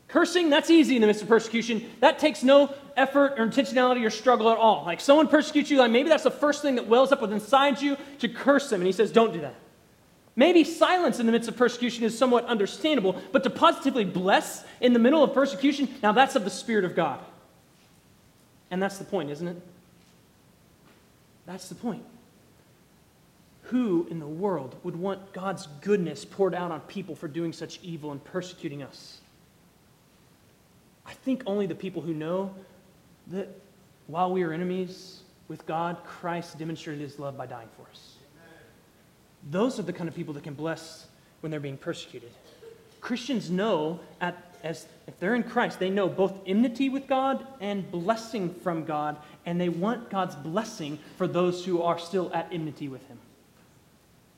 Cursing, that's easy in the midst of persecution. That takes no effort or intentionality or struggle at all. Like someone persecutes you, like maybe that's the first thing that wells up inside you to curse them. And he says, don't do that. Maybe silence in the midst of persecution is somewhat understandable, but to positively bless in the middle of persecution, now that's of the Spirit of God. And that's the point, isn't it? That's the point. Who in the world would want God's goodness poured out on people for doing such evil and persecuting us? I think only the people who know that while we are enemies with God, Christ demonstrated his love by dying for us. Those are the kind of people that can bless when they're being persecuted. Christians know at as if they're in Christ, they know both enmity with God and blessing from God, and they want God's blessing for those who are still at enmity with Him.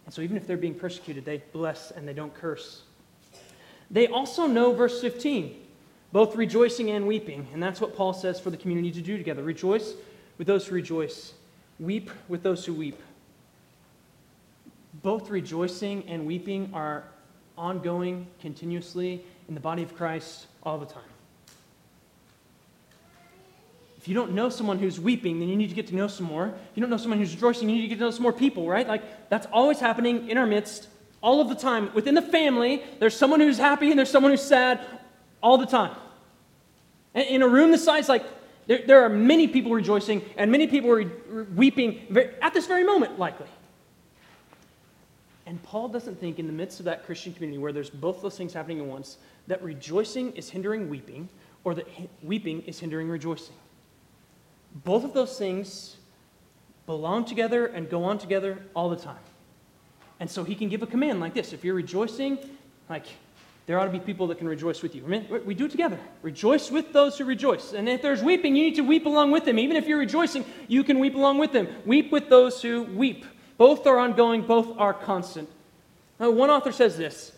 And so, even if they're being persecuted, they bless and they don't curse. They also know, verse 15, both rejoicing and weeping. And that's what Paul says for the community to do together rejoice with those who rejoice, weep with those who weep. Both rejoicing and weeping are ongoing continuously in the body of Christ all the time. If you don't know someone who's weeping, then you need to get to know some more. If you don't know someone who's rejoicing, you need to get to know some more people, right? Like, that's always happening in our midst all of the time. Within the family, there's someone who's happy and there's someone who's sad all the time. In a room this size, like, there, there are many people rejoicing and many people are weeping at this very moment, likely. And Paul doesn't think, in the midst of that Christian community where there's both those things happening at once, that rejoicing is hindering weeping or that weeping is hindering rejoicing. Both of those things belong together and go on together all the time. And so he can give a command like this if you're rejoicing, like there ought to be people that can rejoice with you. We do it together. Rejoice with those who rejoice. And if there's weeping, you need to weep along with them. Even if you're rejoicing, you can weep along with them. Weep with those who weep. Both are ongoing, both are constant. Now, one author says this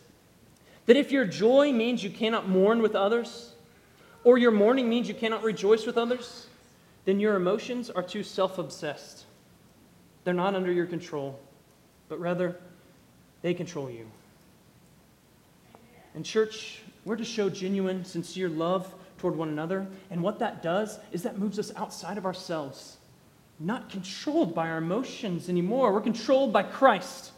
that if your joy means you cannot mourn with others, or your mourning means you cannot rejoice with others, then your emotions are too self obsessed. They're not under your control, but rather they control you. And, church, we're to show genuine, sincere love toward one another. And what that does is that moves us outside of ourselves not controlled by our emotions anymore. We're controlled by Christ.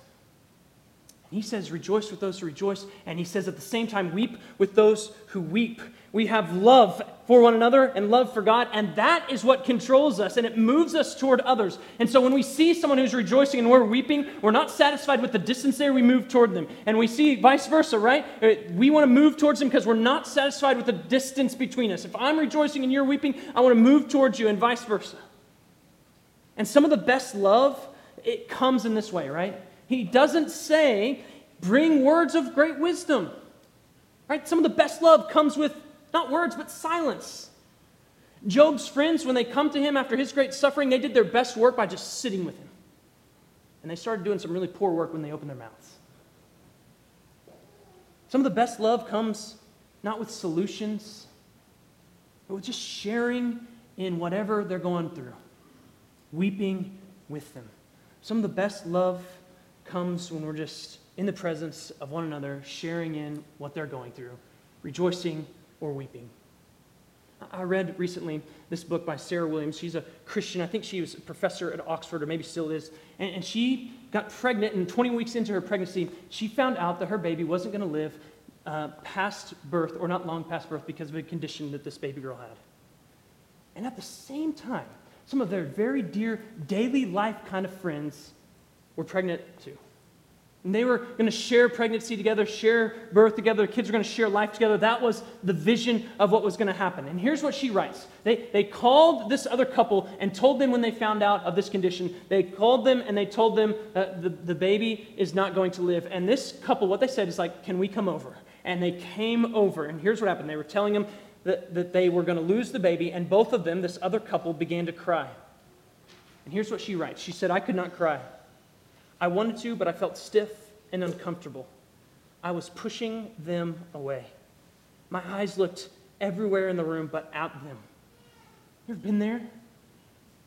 And He says, Rejoice with those who rejoice. And he says, at the same time, weep with those who weep. We have love for one another and love for God, and that is what controls us, and it moves us toward others. And so when we see someone who's rejoicing and we're weeping, we're not satisfied with the distance there, we move toward them. And we see vice versa, right? Uh, we want to move towards them because we're not satisfied with the distance between us. If I'm rejoicing and you're weeping, I want to move towards you, and vice versa. And some of the best love, it comes in this way, right? He doesn't say, bring words of great wisdom. Right? Some of the best love comes with not words, but silence. Job's friends, when they come to him after his great suffering, they did their best work by just sitting with him. And they started doing some really poor work when they opened their mouths. Some of the best love comes not with solutions, but with just sharing in whatever they're going through weeping with them. Some of the best love comes when we're just in the presence of one another, sharing in what they're going through, rejoicing or weeping. I read recently this book by Sarah Williams. She's a Christian. I think she was a professor at Oxford, or maybe still is. And, and she got pregnant, and 20 weeks into her pregnancy, she found out that her baby wasn't going to live uh, past birth, or not long past birth, because of a condition that this baby girl had. And at the same time, some of their very dear daily life kind of friends were pregnant too. And they were going to share pregnancy together, share birth together. The kids were going to share life together. That was the vision of what was going to happen. And here's what she writes they, they called this other couple and told them when they found out of this condition, they called them and they told them that the, the baby is not going to live. And this couple, what they said is like, Can we come over? And they came over. And here's what happened they were telling them that, that they were going to lose the baby, and both of them, this other couple, began to cry. And here's what she writes She said, I could not cry. I wanted to, but I felt stiff and uncomfortable. I was pushing them away. My eyes looked everywhere in the room but at them. You ever been there?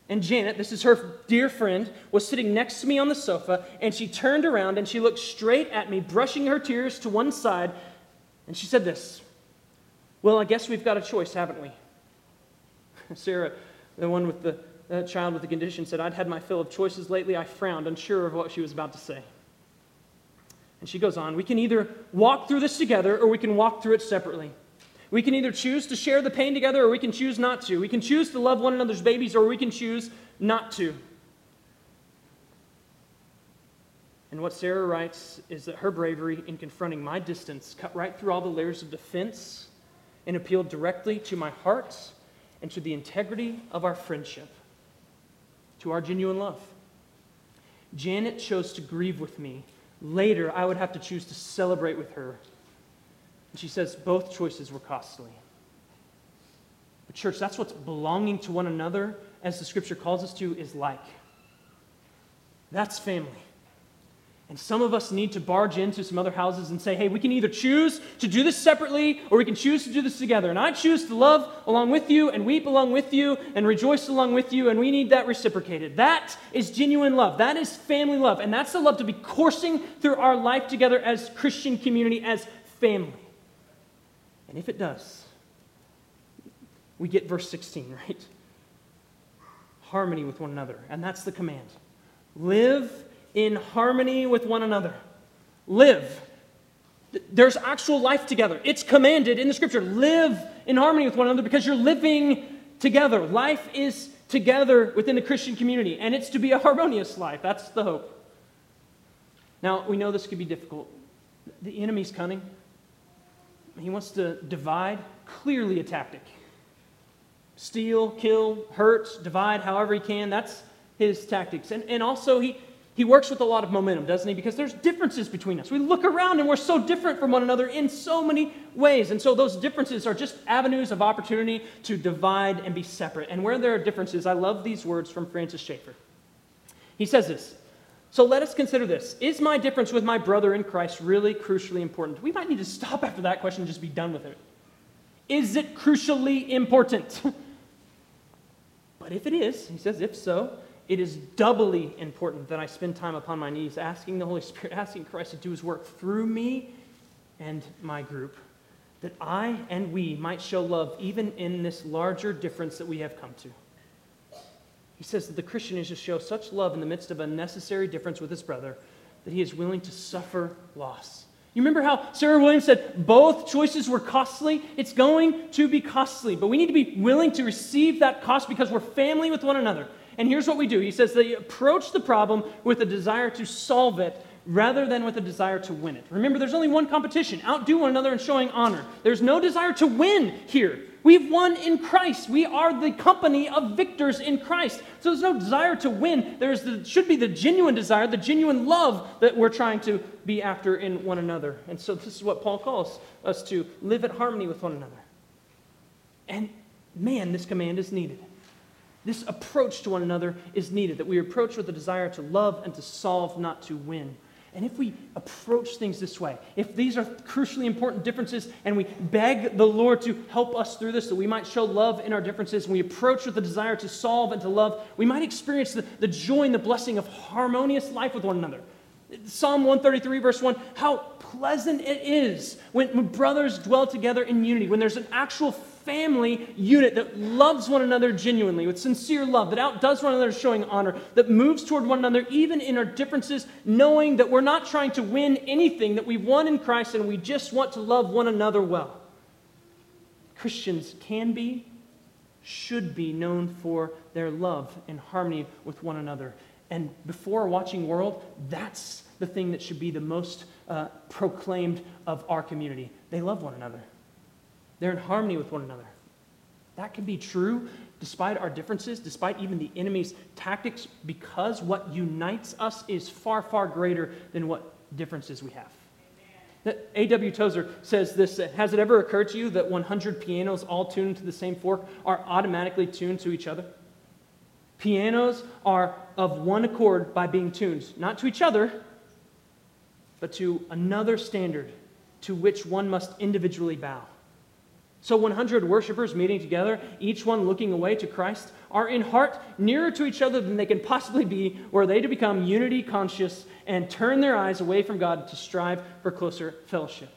And Janet, this is her dear friend, was sitting next to me on the sofa, and she turned around and she looked straight at me, brushing her tears to one side, and she said this well, I guess we've got a choice, haven't we? Sarah, the one with the uh, child with the condition, said, I'd had my fill of choices lately. I frowned, unsure of what she was about to say. And she goes on, We can either walk through this together or we can walk through it separately. We can either choose to share the pain together or we can choose not to. We can choose to love one another's babies or we can choose not to. And what Sarah writes is that her bravery in confronting my distance cut right through all the layers of defense and appealed directly to my heart and to the integrity of our friendship, to our genuine love. Janet chose to grieve with me. Later, I would have to choose to celebrate with her. And she says both choices were costly. But, church, that's what belonging to one another, as the scripture calls us to, is like. That's family. And some of us need to barge into some other houses and say, hey, we can either choose to do this separately or we can choose to do this together. And I choose to love along with you and weep along with you and rejoice along with you, and we need that reciprocated. That is genuine love. That is family love. And that's the love to be coursing through our life together as Christian community, as family. And if it does, we get verse 16, right? Harmony with one another. And that's the command. Live in harmony with one another. Live. There's actual life together. It's commanded in the scripture. Live in harmony with one another because you're living together. Life is together within the Christian community, and it's to be a harmonious life. That's the hope. Now, we know this could be difficult. The enemy's cunning. He wants to divide, clearly a tactic. Steal, kill, hurt, divide however he can. That's his tactics. And, and also, he, he works with a lot of momentum, doesn't he? Because there's differences between us. We look around and we're so different from one another in so many ways. And so those differences are just avenues of opportunity to divide and be separate. And where there are differences, I love these words from Francis Schaeffer. He says this So let us consider this Is my difference with my brother in Christ really crucially important? We might need to stop after that question and just be done with it. Is it crucially important? but if it is, he says, if so, it is doubly important that I spend time upon my knees asking the Holy Spirit, asking Christ to do his work through me and my group, that I and we might show love even in this larger difference that we have come to. He says that the Christian is to show such love in the midst of a necessary difference with his brother that he is willing to suffer loss. You remember how Sarah Williams said both choices were costly? It's going to be costly, but we need to be willing to receive that cost because we're family with one another. And here's what we do He says they approach the problem with a desire to solve it rather than with a desire to win it. Remember, there's only one competition outdo one another in showing honor. There's no desire to win here. We've won in Christ. We are the company of victors in Christ. So there's no desire to win. There should be the genuine desire, the genuine love that we're trying to be after in one another. And so this is what Paul calls us to live at harmony with one another. And man, this command is needed. This approach to one another is needed, that we approach with a desire to love and to solve, not to win. And if we approach things this way, if these are crucially important differences, and we beg the Lord to help us through this, that we might show love in our differences, and we approach with a desire to solve and to love, we might experience the, the joy and the blessing of harmonious life with one another. Psalm 133, verse 1 How pleasant it is when, when brothers dwell together in unity, when there's an actual family unit that loves one another genuinely, with sincere love, that outdoes one another showing honor, that moves toward one another even in our differences, knowing that we're not trying to win anything, that we've won in Christ and we just want to love one another well. Christians can be, should be known for their love and harmony with one another. And before a watching world, that's the thing that should be the most uh, proclaimed of our community. They love one another. They're in harmony with one another. That can be true despite our differences, despite even the enemy's tactics, because what unites us is far, far greater than what differences we have. A.W. Tozer says this uh, Has it ever occurred to you that 100 pianos all tuned to the same fork are automatically tuned to each other? Pianos are of one accord by being tuned, not to each other, but to another standard to which one must individually bow. So 100 worshipers meeting together, each one looking away to Christ, are in heart nearer to each other than they can possibly be, were they to become unity conscious and turn their eyes away from God to strive for closer fellowship.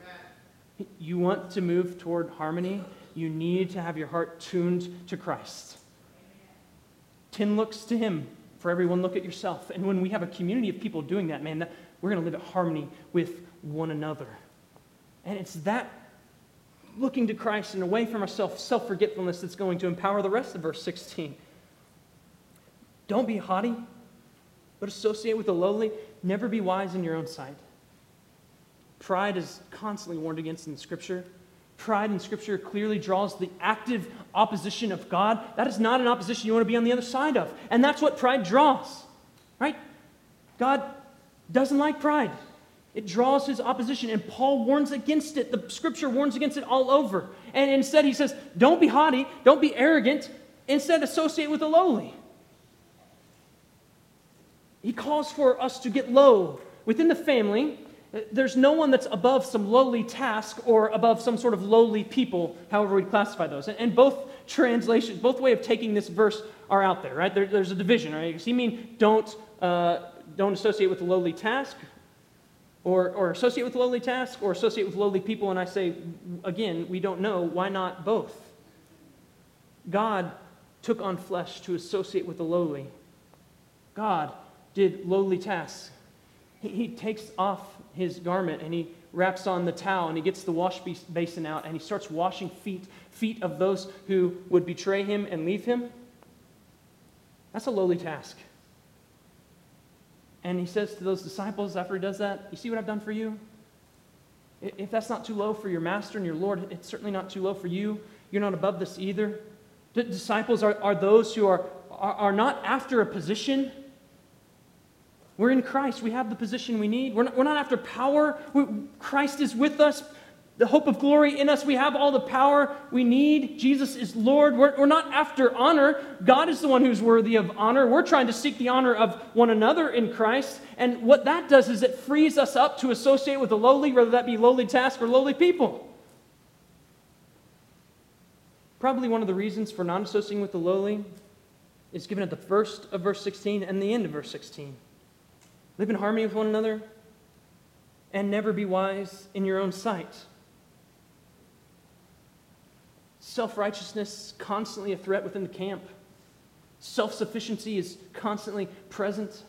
Amen. You want to move toward harmony, you need to have your heart tuned to Christ. Ten looks to Him. For everyone, look at yourself. And when we have a community of people doing that, man, that, we're going to live at harmony with one another. And it's that looking to Christ and away from ourselves, self forgetfulness that's going to empower the rest of verse 16. Don't be haughty, but associate with the lowly. Never be wise in your own sight. Pride is constantly warned against in Scripture. Pride in Scripture clearly draws the active opposition of God. That is not an opposition you want to be on the other side of. And that's what pride draws, right? God doesn't like pride. It draws his opposition, and Paul warns against it. The scripture warns against it all over. And instead, he says, Don't be haughty, don't be arrogant, instead, associate with the lowly. He calls for us to get low within the family. There's no one that's above some lowly task or above some sort of lowly people, however we classify those. And both translations, both way of taking this verse are out there, right? There, there's a division, right? Does he mean don't, uh, don't associate with the lowly task? Or, or associate with lowly tasks or associate with lowly people? And I say, again, we don't know. Why not both? God took on flesh to associate with the lowly. God did lowly tasks. He, he takes off his garment and he wraps on the towel and he gets the wash basin out and he starts washing feet, feet of those who would betray him and leave him. That's a lowly task. And he says to those disciples after he does that, You see what I've done for you? If that's not too low for your master and your Lord, it's certainly not too low for you. You're not above this either. The disciples are, are those who are, are, are not after a position, we're in Christ. We have the position we need. We're not, we're not after power. We, Christ is with us, the hope of glory in us. We have all the power we need. Jesus is Lord. We're, we're not after honor. God is the one who's worthy of honor. We're trying to seek the honor of one another in Christ. And what that does is it frees us up to associate with the lowly, whether that be lowly task or lowly people. Probably one of the reasons for not associating with the lowly is given at the first of verse 16 and the end of verse 16. Live in harmony with one another and never be wise in your own sight. Self righteousness constantly a threat within the camp. Self sufficiency is constantly present.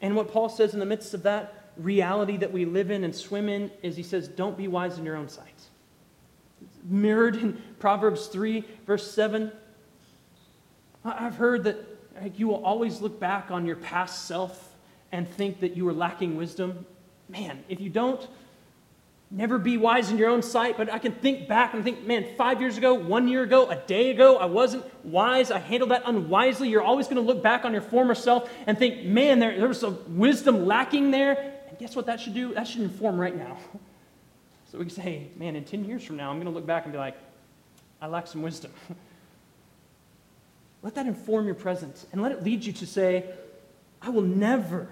And what Paul says in the midst of that reality that we live in and swim in is he says, Don't be wise in your own sight. Mirrored in Proverbs 3, verse 7. I've heard that you will always look back on your past self and think that you were lacking wisdom, man, if you don't, never be wise in your own sight. But I can think back and think, man, five years ago, one year ago, a day ago, I wasn't wise. I handled that unwisely. You're always going to look back on your former self and think, man, there, there was some wisdom lacking there. And guess what that should do? That should inform right now. So we can say, man, in 10 years from now, I'm going to look back and be like, I lack some wisdom. let that inform your presence and let it lead you to say, I will never,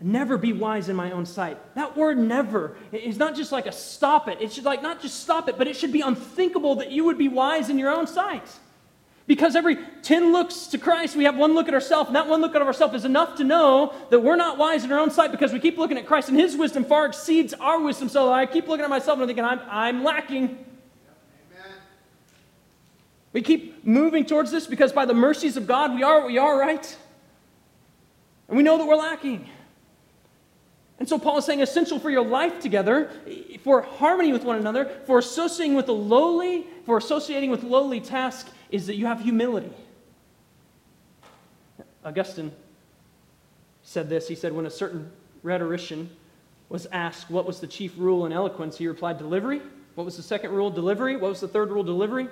never be wise in my own sight. That word never is not just like a stop it. It should like not just stop it, but it should be unthinkable that you would be wise in your own sight. Because every 10 looks to Christ, we have one look at ourselves, and that one look at ourselves is enough to know that we're not wise in our own sight because we keep looking at Christ, and His wisdom far exceeds our wisdom. So I keep looking at myself and I'm thinking, I'm, I'm lacking. Amen. We keep moving towards this because by the mercies of God, we are what we are, right? And we know that we're lacking. And so Paul is saying essential for your life together, for harmony with one another, for associating with the lowly, for associating with lowly tasks, is that you have humility. Augustine said this. He said, when a certain rhetorician was asked what was the chief rule in eloquence, he replied, delivery. What was the second rule? Delivery. What was the third rule? Delivery.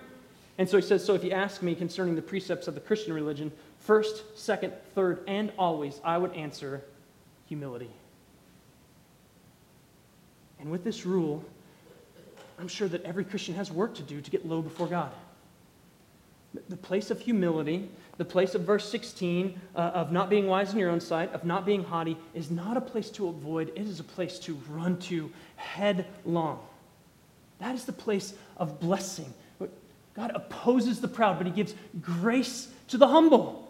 And so he says, So if you ask me concerning the precepts of the Christian religion, first, second, third, and always, I would answer humility. And with this rule, I'm sure that every Christian has work to do to get low before God. The place of humility, the place of verse 16 uh, of not being wise in your own sight, of not being haughty, is not a place to avoid, it is a place to run to headlong. That is the place of blessing God opposes the proud, but he gives grace to the humble.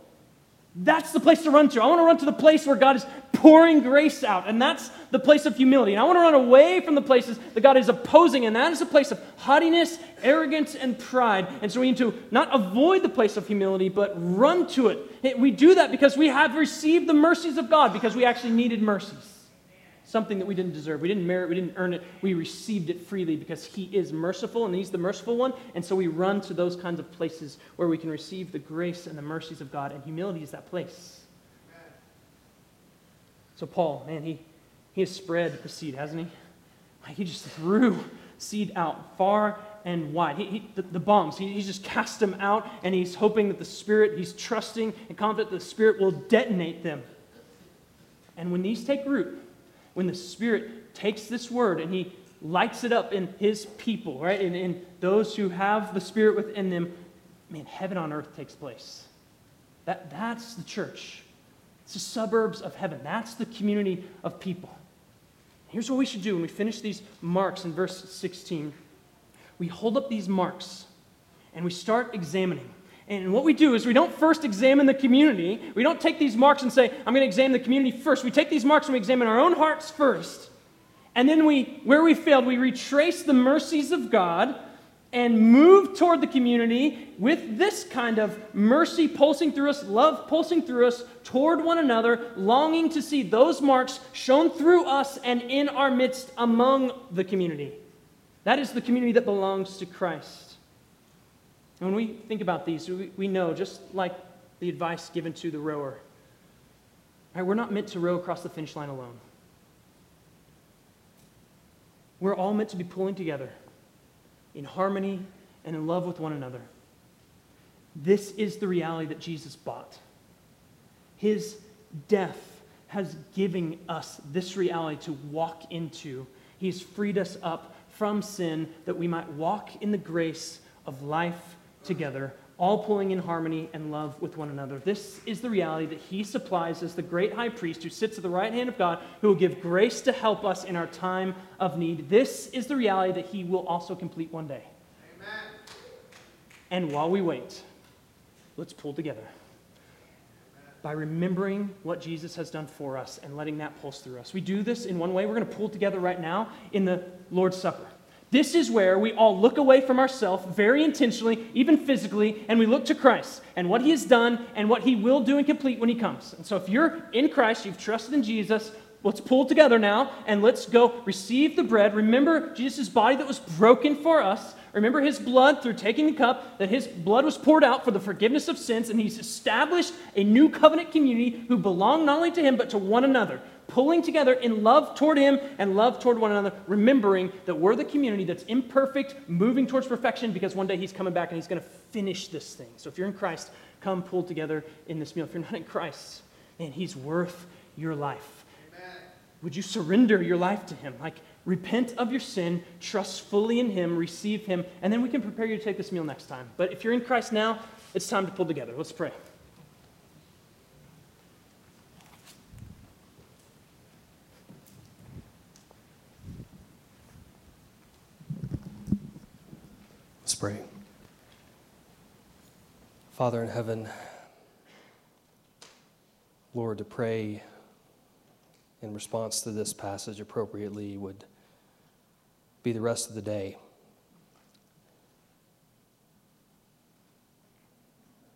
That's the place to run to. I want to run to the place where God is pouring grace out, and that's the place of humility. And I want to run away from the places that God is opposing, and that is a place of haughtiness, arrogance, and pride. And so we need to not avoid the place of humility, but run to it. We do that because we have received the mercies of God, because we actually needed mercies something that we didn't deserve. We didn't merit, we didn't earn it. We received it freely because He is merciful and He's the merciful one. And so we run to those kinds of places where we can receive the grace and the mercies of God. And humility is that place. So, Paul, man, he, he has spread the seed, hasn't he? He just threw seed out far and wide. He, he, the, the, bombs, he, he's just cast them out, and he's hoping that the Spirit, he's trusting and confident that the Spirit will detonate them. And when these take root, when the Spirit takes this word and he lights it up in his people, right? And in those who have the Spirit within them, man, heaven on earth takes place. That, that's the church. It's the suburbs of heaven. That's the community of people. Here's what we should do when we finish these marks in verse 16. We hold up these marks and we start examining. And what we do is we don't first examine the community. We don't take these marks and say, I'm going to examine the community first. We take these marks and we examine our own hearts first. And then we, where we failed, we retrace the mercies of God and move toward the community with this kind of mercy pulsing through us, love pulsing through us toward one another, longing to see those marks shown through us and in our midst among the community. That is the community that belongs to Christ. And when we think about these, we, we know, just like the advice given to the rower, right, we're not meant to row across the finish line alone. We're all meant to be pulling together in harmony and in love with one another. This is the reality that Jesus bought. His death has given us this reality to walk into. He's freed us up from sin that we might walk in the grace of life together, all pulling in harmony and love with one another. This is the reality that He supplies as the great high priest who sits at the right hand of God, who will give grace to help us in our time of need. This is the reality that He will also complete one day. Amen. And while we wait, let's pull together by remembering what Jesus has done for us and letting that pulse through us. We do this in one way. We're going to pull together right now in the Lord's Supper. This is where we all look away from ourselves very intentionally, even physically, and we look to Christ and what he has done and what he will do and complete when he comes. And so if you're in Christ, you've trusted in Jesus, let's pull together now and let's go receive the bread. Remember Jesus' body that was broken for us. Remember his blood through taking the cup, that his blood was poured out for the forgiveness of sins, and he's established a new covenant community who belong not only to him, but to one another pulling together in love toward Him and love toward one another, remembering that we're the community that's imperfect, moving towards perfection because one day He's coming back and He's going to finish this thing. So if you're in Christ, come pull together in this meal. If you're not in Christ, man, He's worth your life. Amen. Would you surrender your life to Him? Like, repent of your sin, trust fully in Him, receive Him, and then we can prepare you to take this meal next time. But if you're in Christ now, it's time to pull together. Let's pray. Pray. Father in heaven, Lord, to pray in response to this passage appropriately would be the rest of the day.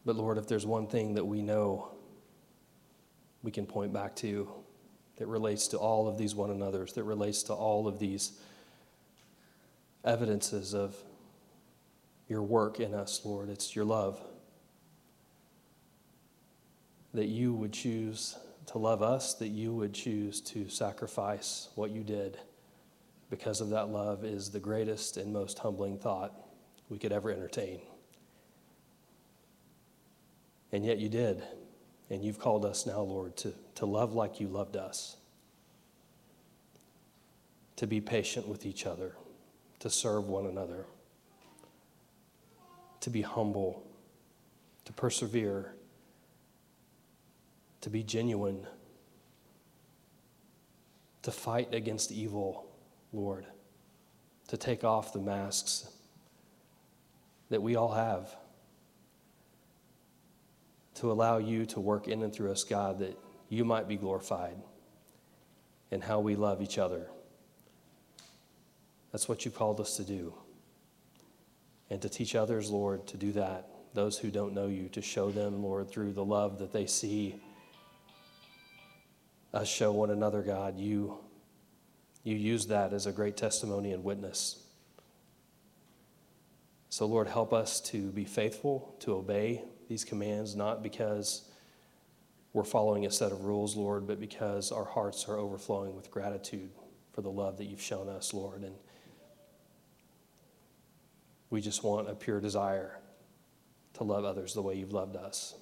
But Lord, if there's one thing that we know we can point back to that relates to all of these one another's, that relates to all of these evidences of your work in us, Lord. It's your love. That you would choose to love us, that you would choose to sacrifice what you did because of that love is the greatest and most humbling thought we could ever entertain. And yet you did. And you've called us now, Lord, to, to love like you loved us, to be patient with each other, to serve one another to be humble, to persevere, to be genuine, to fight against evil, Lord, to take off the masks that we all have, to allow you to work in and through us, God, that you might be glorified in how we love each other. That's what you called us to do and to teach others, Lord, to do that. Those who don't know you, to show them, Lord, through the love that they see us show one another, God. You, you use that as a great testimony and witness. So, Lord, help us to be faithful, to obey these commands, not because we're following a set of rules, Lord, but because our hearts are overflowing with gratitude for the love that you've shown us, Lord. And we just want a pure desire to love others the way you've loved us.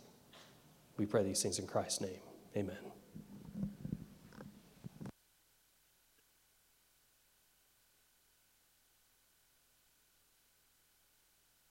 We pray these things in Christ's name. Amen.